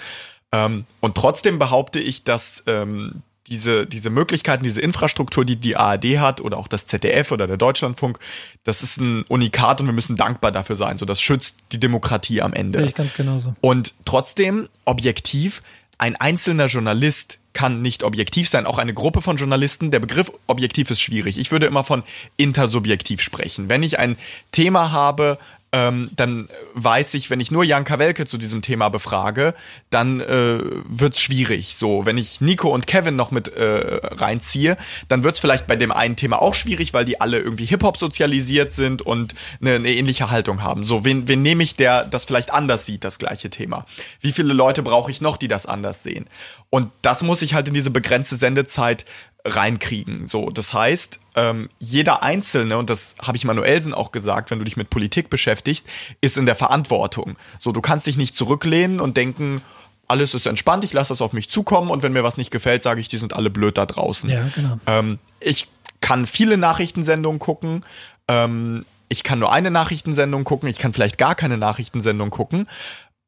Ähm, und trotzdem behaupte ich, dass ähm, diese, diese Möglichkeiten, diese Infrastruktur, die die ARD hat oder auch das ZDF oder der Deutschlandfunk, das ist ein Unikat und wir müssen dankbar dafür sein. So, das schützt die Demokratie am Ende. Sehe ich ganz genauso. Und trotzdem, objektiv, ein einzelner Journalist kann nicht objektiv sein, auch eine Gruppe von Journalisten. Der Begriff objektiv ist schwierig. Ich würde immer von intersubjektiv sprechen. Wenn ich ein Thema habe, ähm, dann weiß ich, wenn ich nur Jan Kawelke zu diesem Thema befrage, dann äh, wird's schwierig. So, wenn ich Nico und Kevin noch mit äh, reinziehe, dann wird's vielleicht bei dem einen Thema auch schwierig, weil die alle irgendwie Hip-Hop sozialisiert sind und eine, eine ähnliche Haltung haben. So, wen, wen nehme ich, der das vielleicht anders sieht, das gleiche Thema? Wie viele Leute brauche ich noch, die das anders sehen? Und das muss ich halt in diese begrenzte Sendezeit reinkriegen. So, das heißt, ähm, jeder Einzelne, und das habe ich Manuelsen auch gesagt, wenn du dich mit Politik beschäftigst, ist in der Verantwortung. So, du kannst dich nicht zurücklehnen und denken, alles ist entspannt, ich lasse das auf mich zukommen und wenn mir was nicht gefällt, sage ich, die sind alle blöd da draußen. Ja, genau. Ähm, ich kann viele Nachrichtensendungen gucken. Ähm, ich kann nur eine Nachrichtensendung gucken, ich kann vielleicht gar keine Nachrichtensendung gucken.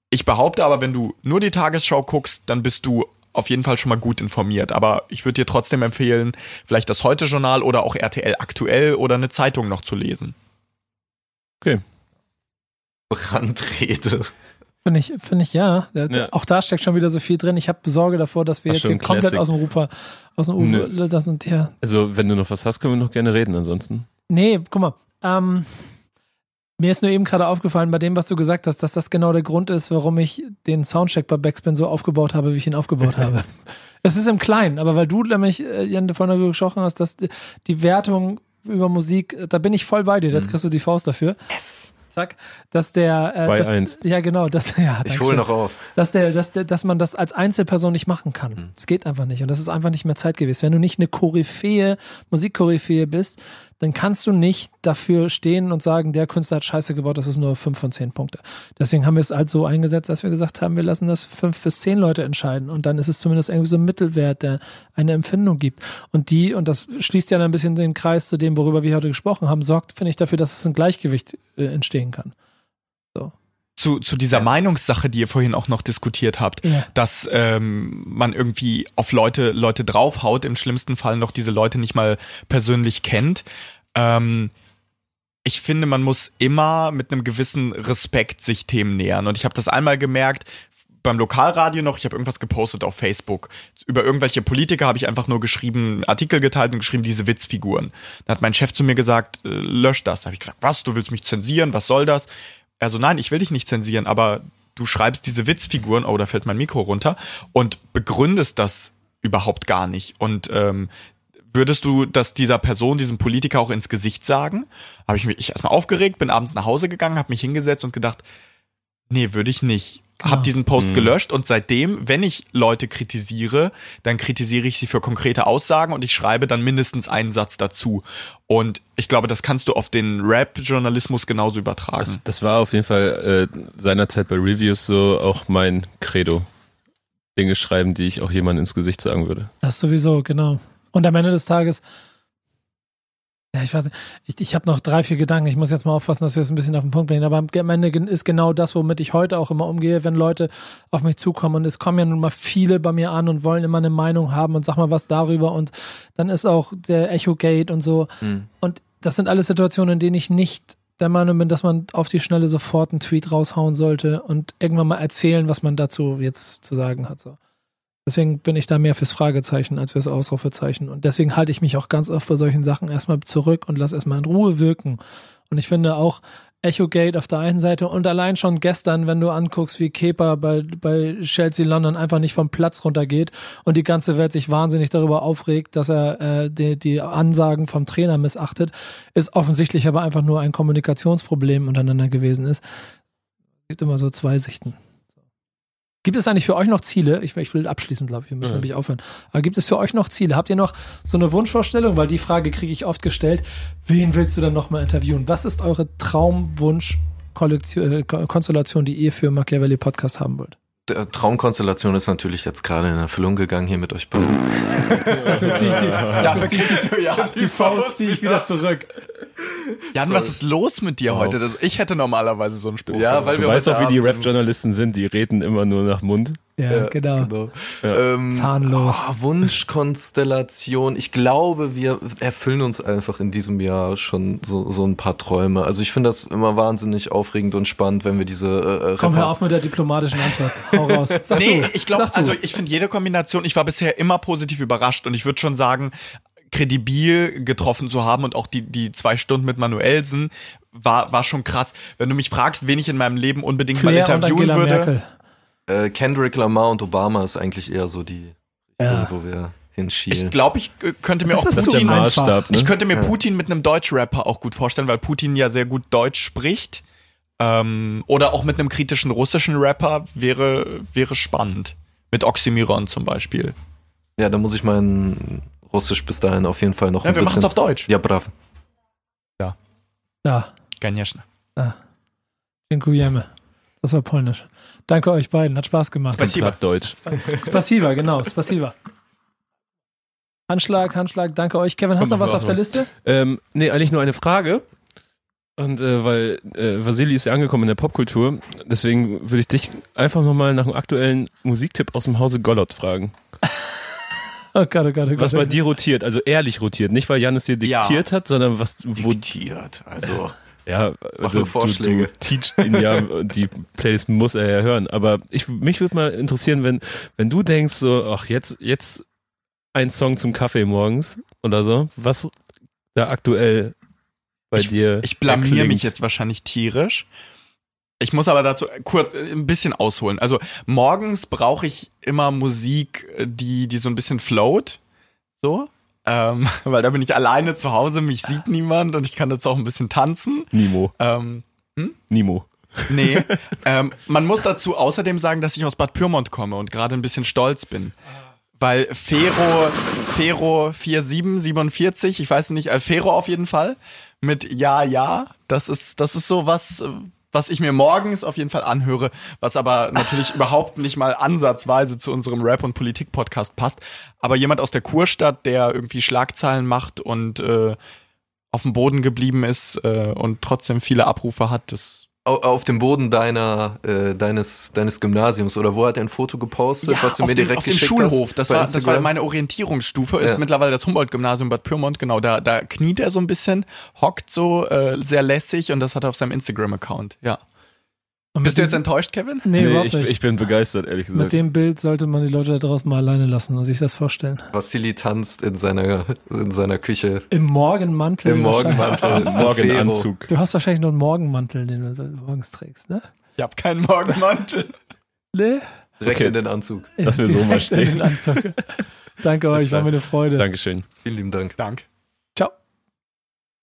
Ich behaupte aber, wenn du nur die Tagesschau guckst, dann bist du auf jeden Fall schon mal gut informiert. Aber ich würde dir trotzdem empfehlen, vielleicht das Heute-Journal oder auch RTL aktuell oder eine Zeitung noch zu lesen. Okay. Brandrede. Finde ich, finde ich ja. ja. Auch da steckt schon wieder so viel drin. Ich habe Sorge davor, dass wir Ach, jetzt hier komplett aus dem Rufer, aus dem Ufer, das und ja. Also, wenn du noch was hast, können wir noch gerne reden, ansonsten. Nee, guck mal. Ähm, mir ist nur eben gerade aufgefallen bei dem, was du gesagt hast, dass das genau der Grund ist, warum ich den Soundcheck bei Backspin so aufgebaut habe, wie ich ihn aufgebaut [LAUGHS] habe. Es ist im Kleinen, aber weil du nämlich, äh, Jan, davon gesprochen hast, dass die Wertung über Musik, da bin ich voll bei dir. Jetzt mhm. kriegst du die Faust dafür. Yes zack, dass der äh, dass, 1. ja genau, dass [LAUGHS] ja, ich hole noch auf, dass der, dass der, dass man das als Einzelperson nicht machen kann. Es mhm. geht einfach nicht und das ist einfach nicht mehr zeitgemäß. Wenn du nicht eine Koryphäe, Musikkoryphäe bist, dann kannst du nicht dafür stehen und sagen, der Künstler hat Scheiße gebaut, das ist nur fünf von zehn Punkte. Deswegen haben wir es halt so eingesetzt, dass wir gesagt haben, wir lassen das fünf bis zehn Leute entscheiden und dann ist es zumindest irgendwie so ein Mittelwert, der eine Empfindung gibt. Und die, und das schließt ja dann ein bisschen den Kreis zu dem, worüber wir heute gesprochen haben, sorgt, finde ich, dafür, dass es ein Gleichgewicht äh, entstehen kann. So zu, zu dieser ja. Meinungssache, die ihr vorhin auch noch diskutiert habt, ja. dass ähm, man irgendwie auf Leute, Leute draufhaut, im schlimmsten Fall noch diese Leute nicht mal persönlich kennt. Ähm, ich finde, man muss immer mit einem gewissen Respekt sich Themen nähern. Und ich habe das einmal gemerkt, beim Lokalradio noch, ich habe irgendwas gepostet auf Facebook. Über irgendwelche Politiker habe ich einfach nur geschrieben, Artikel geteilt und geschrieben, diese Witzfiguren. Da hat mein Chef zu mir gesagt, äh, lösch das. Da habe ich gesagt, was, du willst mich zensieren, was soll das? Also nein, ich will dich nicht zensieren, aber du schreibst diese Witzfiguren, oh, da fällt mein Mikro runter, und begründest das überhaupt gar nicht. Und ähm, würdest du das dieser Person, diesem Politiker auch ins Gesicht sagen? Habe ich mich erstmal aufgeregt, bin abends nach Hause gegangen, habe mich hingesetzt und gedacht, nee, würde ich nicht. Genau. Hab diesen Post Mhm. gelöscht und seitdem, wenn ich Leute kritisiere, dann kritisiere ich sie für konkrete Aussagen und ich schreibe dann mindestens einen Satz dazu. Und ich glaube, das kannst du auf den Rap-Journalismus genauso übertragen. Das, das war auf jeden Fall äh, seinerzeit bei Reviews so auch mein Credo. Dinge schreiben, die ich auch jemandem ins Gesicht sagen würde. Das sowieso, genau. Und am Ende des Tages, ja, ich weiß nicht, ich, ich habe noch drei, vier Gedanken. Ich muss jetzt mal aufpassen, dass wir es ein bisschen auf den Punkt bringen. Aber am Ende ist genau das, womit ich heute auch immer umgehe, wenn Leute auf mich zukommen. Und es kommen ja nun mal viele bei mir an und wollen immer eine Meinung haben und sag mal was darüber. Und dann ist auch der Echo-Gate und so. Hm. Und das sind alles Situationen, in denen ich nicht der Meinung bin, dass man auf die Schnelle sofort einen Tweet raushauen sollte und irgendwann mal erzählen, was man dazu jetzt zu sagen hat. So. Deswegen bin ich da mehr fürs Fragezeichen als fürs Ausrufezeichen. Und deswegen halte ich mich auch ganz oft bei solchen Sachen erstmal zurück und lass erstmal in Ruhe wirken. Und ich finde auch Echogate auf der einen Seite und allein schon gestern, wenn du anguckst, wie Kepa bei, bei Chelsea London einfach nicht vom Platz runtergeht und die ganze Welt sich wahnsinnig darüber aufregt, dass er äh, die, die Ansagen vom Trainer missachtet, ist offensichtlich aber einfach nur ein Kommunikationsproblem untereinander gewesen ist. Es gibt immer so zwei Sichten. Gibt es eigentlich für euch noch Ziele? Ich, ich will abschließen, glaube ich. Wir müssen Ja. nämlich aufhören. Aber gibt es für euch noch Ziele? Habt ihr noch so eine Wunschvorstellung? Weil die Frage kriege ich oft gestellt. Wen willst du dann nochmal interviewen? Was ist eure Traumwunsch-Konstellation, die ihr für Machiavelli Podcast haben wollt? Der Traumkonstellation ist natürlich jetzt gerade in Erfüllung gegangen hier mit euch beiden. [LAUGHS] Dafür ziehe ich die, [LAUGHS] Dafür kriegst du ja die Faust ziehe ich wieder zurück. Jan, was ist los mit dir Wow. heute? Das, ich hätte normalerweise so einen Spruch. Ja, weil Du wir weißt auch, wie die Rap-Journalisten sind, die reden immer nur nach Mund. Ja, genau. Ähm, Zahnlos. oh, Wunschkonstellation. Ich glaube, wir erfüllen uns einfach in diesem Jahr schon so, so ein paar Träume. Also ich finde das immer wahnsinnig aufregend und spannend, wenn wir diese äh, Komm, Rapper- hör auf mit der diplomatischen Antwort. Hau raus. Sag nee, du. ich glaube, also ich finde jede Kombination, ich war bisher immer positiv überrascht und ich würde schon sagen, kredibil getroffen zu haben und auch die, die zwei Stunden mit Manuelsen war, war schon krass. Wenn du mich fragst, wen ich in meinem Leben unbedingt Flair mal interviewen würde. Merkel. äh, Kendrick Lamar und Obama ist eigentlich eher so die, Ja. wo wir Ich hinschielen. glaube, ich äh, könnte mir Das auch Putin. Maßstab, ne? ich könnte mir Ja. Putin mit einem Deutsch-Rapper auch gut vorstellen, weil Putin ja sehr gut Deutsch spricht. Ähm, oder auch mit einem kritischen russischen Rapper wäre, wäre spannend. Mit Oxymiron zum Beispiel. ja, da muss ich mein Russisch bis dahin auf jeden Fall noch Ja, ein wir machen bisschen. es auf Deutsch. ja, brav. Ja, Конечно. dziękujemy. Das war polnisch. Danke euch beiden, hat Spaß gemacht. Spasiba. Plattdeutsch. Spasiba, genau, Spasiba. Handschlag, Handschlag, danke euch. Kevin, hast du Komm, noch was mach auf der mal. Liste? Ähm, nee, eigentlich nur eine Frage. Und äh, weil äh, Vasili ist ja angekommen in der Popkultur, deswegen würde ich dich einfach nochmal nach einem aktuellen Musiktipp aus dem Hause Gollot fragen. Oh Gott, oh Gott, oh Gott. Was bei dir rotiert, also ehrlich rotiert, nicht weil Jan es dir Ja. diktiert hat, sondern was, wo, Diktiert. Also, ja, also nur du, Vorschläge. du teachst ihn ja, die Playlist muss er ja hören. Aber ich, mich würde mal interessieren, wenn, wenn du denkst so, ach, jetzt, jetzt ein Song zum Kaffee morgens oder so, was da aktuell bei ich, dir Ich blamier erklingt. mich jetzt wahrscheinlich tierisch. Ich muss aber dazu kurz äh, ein bisschen ausholen. Also morgens brauche ich immer Musik, äh, die, die so ein bisschen float. So. Ähm, [LAUGHS] weil da bin ich alleine zu Hause, mich sieht niemand und ich kann dazu auch ein bisschen tanzen. Nimo. Ähm, Nimo. nee. [LAUGHS] ähm, man muss dazu außerdem sagen, dass ich aus Bad Pyrmont komme und gerade ein bisschen stolz bin. Weil Fero, Fero 4747, ich weiß nicht, äh, Fero auf jeden Fall, mit Ja, Ja, das ist, das ist so was, äh, was ich mir morgens auf jeden Fall anhöre, was aber natürlich [LAUGHS] überhaupt nicht mal ansatzweise zu unserem Rap- und Politik-Podcast passt. Aber jemand aus der Kurstadt, der irgendwie Schlagzeilen macht und äh, auf dem Boden geblieben ist äh, und trotzdem viele Abrufe hat, das auf dem Boden deiner, äh, deines, deines Gymnasiums oder wo hat er ein Foto gepostet, was du mir dem, direkt auf dem geschickt Schulhof. hast? Das war, das war meine Orientierungsstufe. Ist Ja. mittlerweile das Humboldt-Gymnasium Bad Pyrmont. Genau, da, da kniet er so ein bisschen, hockt so äh, sehr lässig und das hat er auf seinem Instagram-Account. Ja. Und Bist du mit jetzt enttäuscht, Kevin? Nee, Nee, überhaupt ich, nicht. ich bin begeistert, ehrlich mit gesagt. dem Bild sollte man die Leute da draußen mal alleine lassen und sich das vorstellen. Vassili tanzt in seiner, in seiner Küche Im Morgenmantel. im. Morgenmantel. [LAUGHS] zu Morgenanzug. Du hast wahrscheinlich noch einen Morgenmantel, den du morgens trägst, ne? Ich habe keinen Morgenmantel. Ne? Fero. Direkt Okay. in den Anzug. Lass mir so [LAUGHS] mal Direkt in stehen. den Anzug. Danke euch, war mir eine Freude. Dankeschön. Vielen lieben Dank. Dank.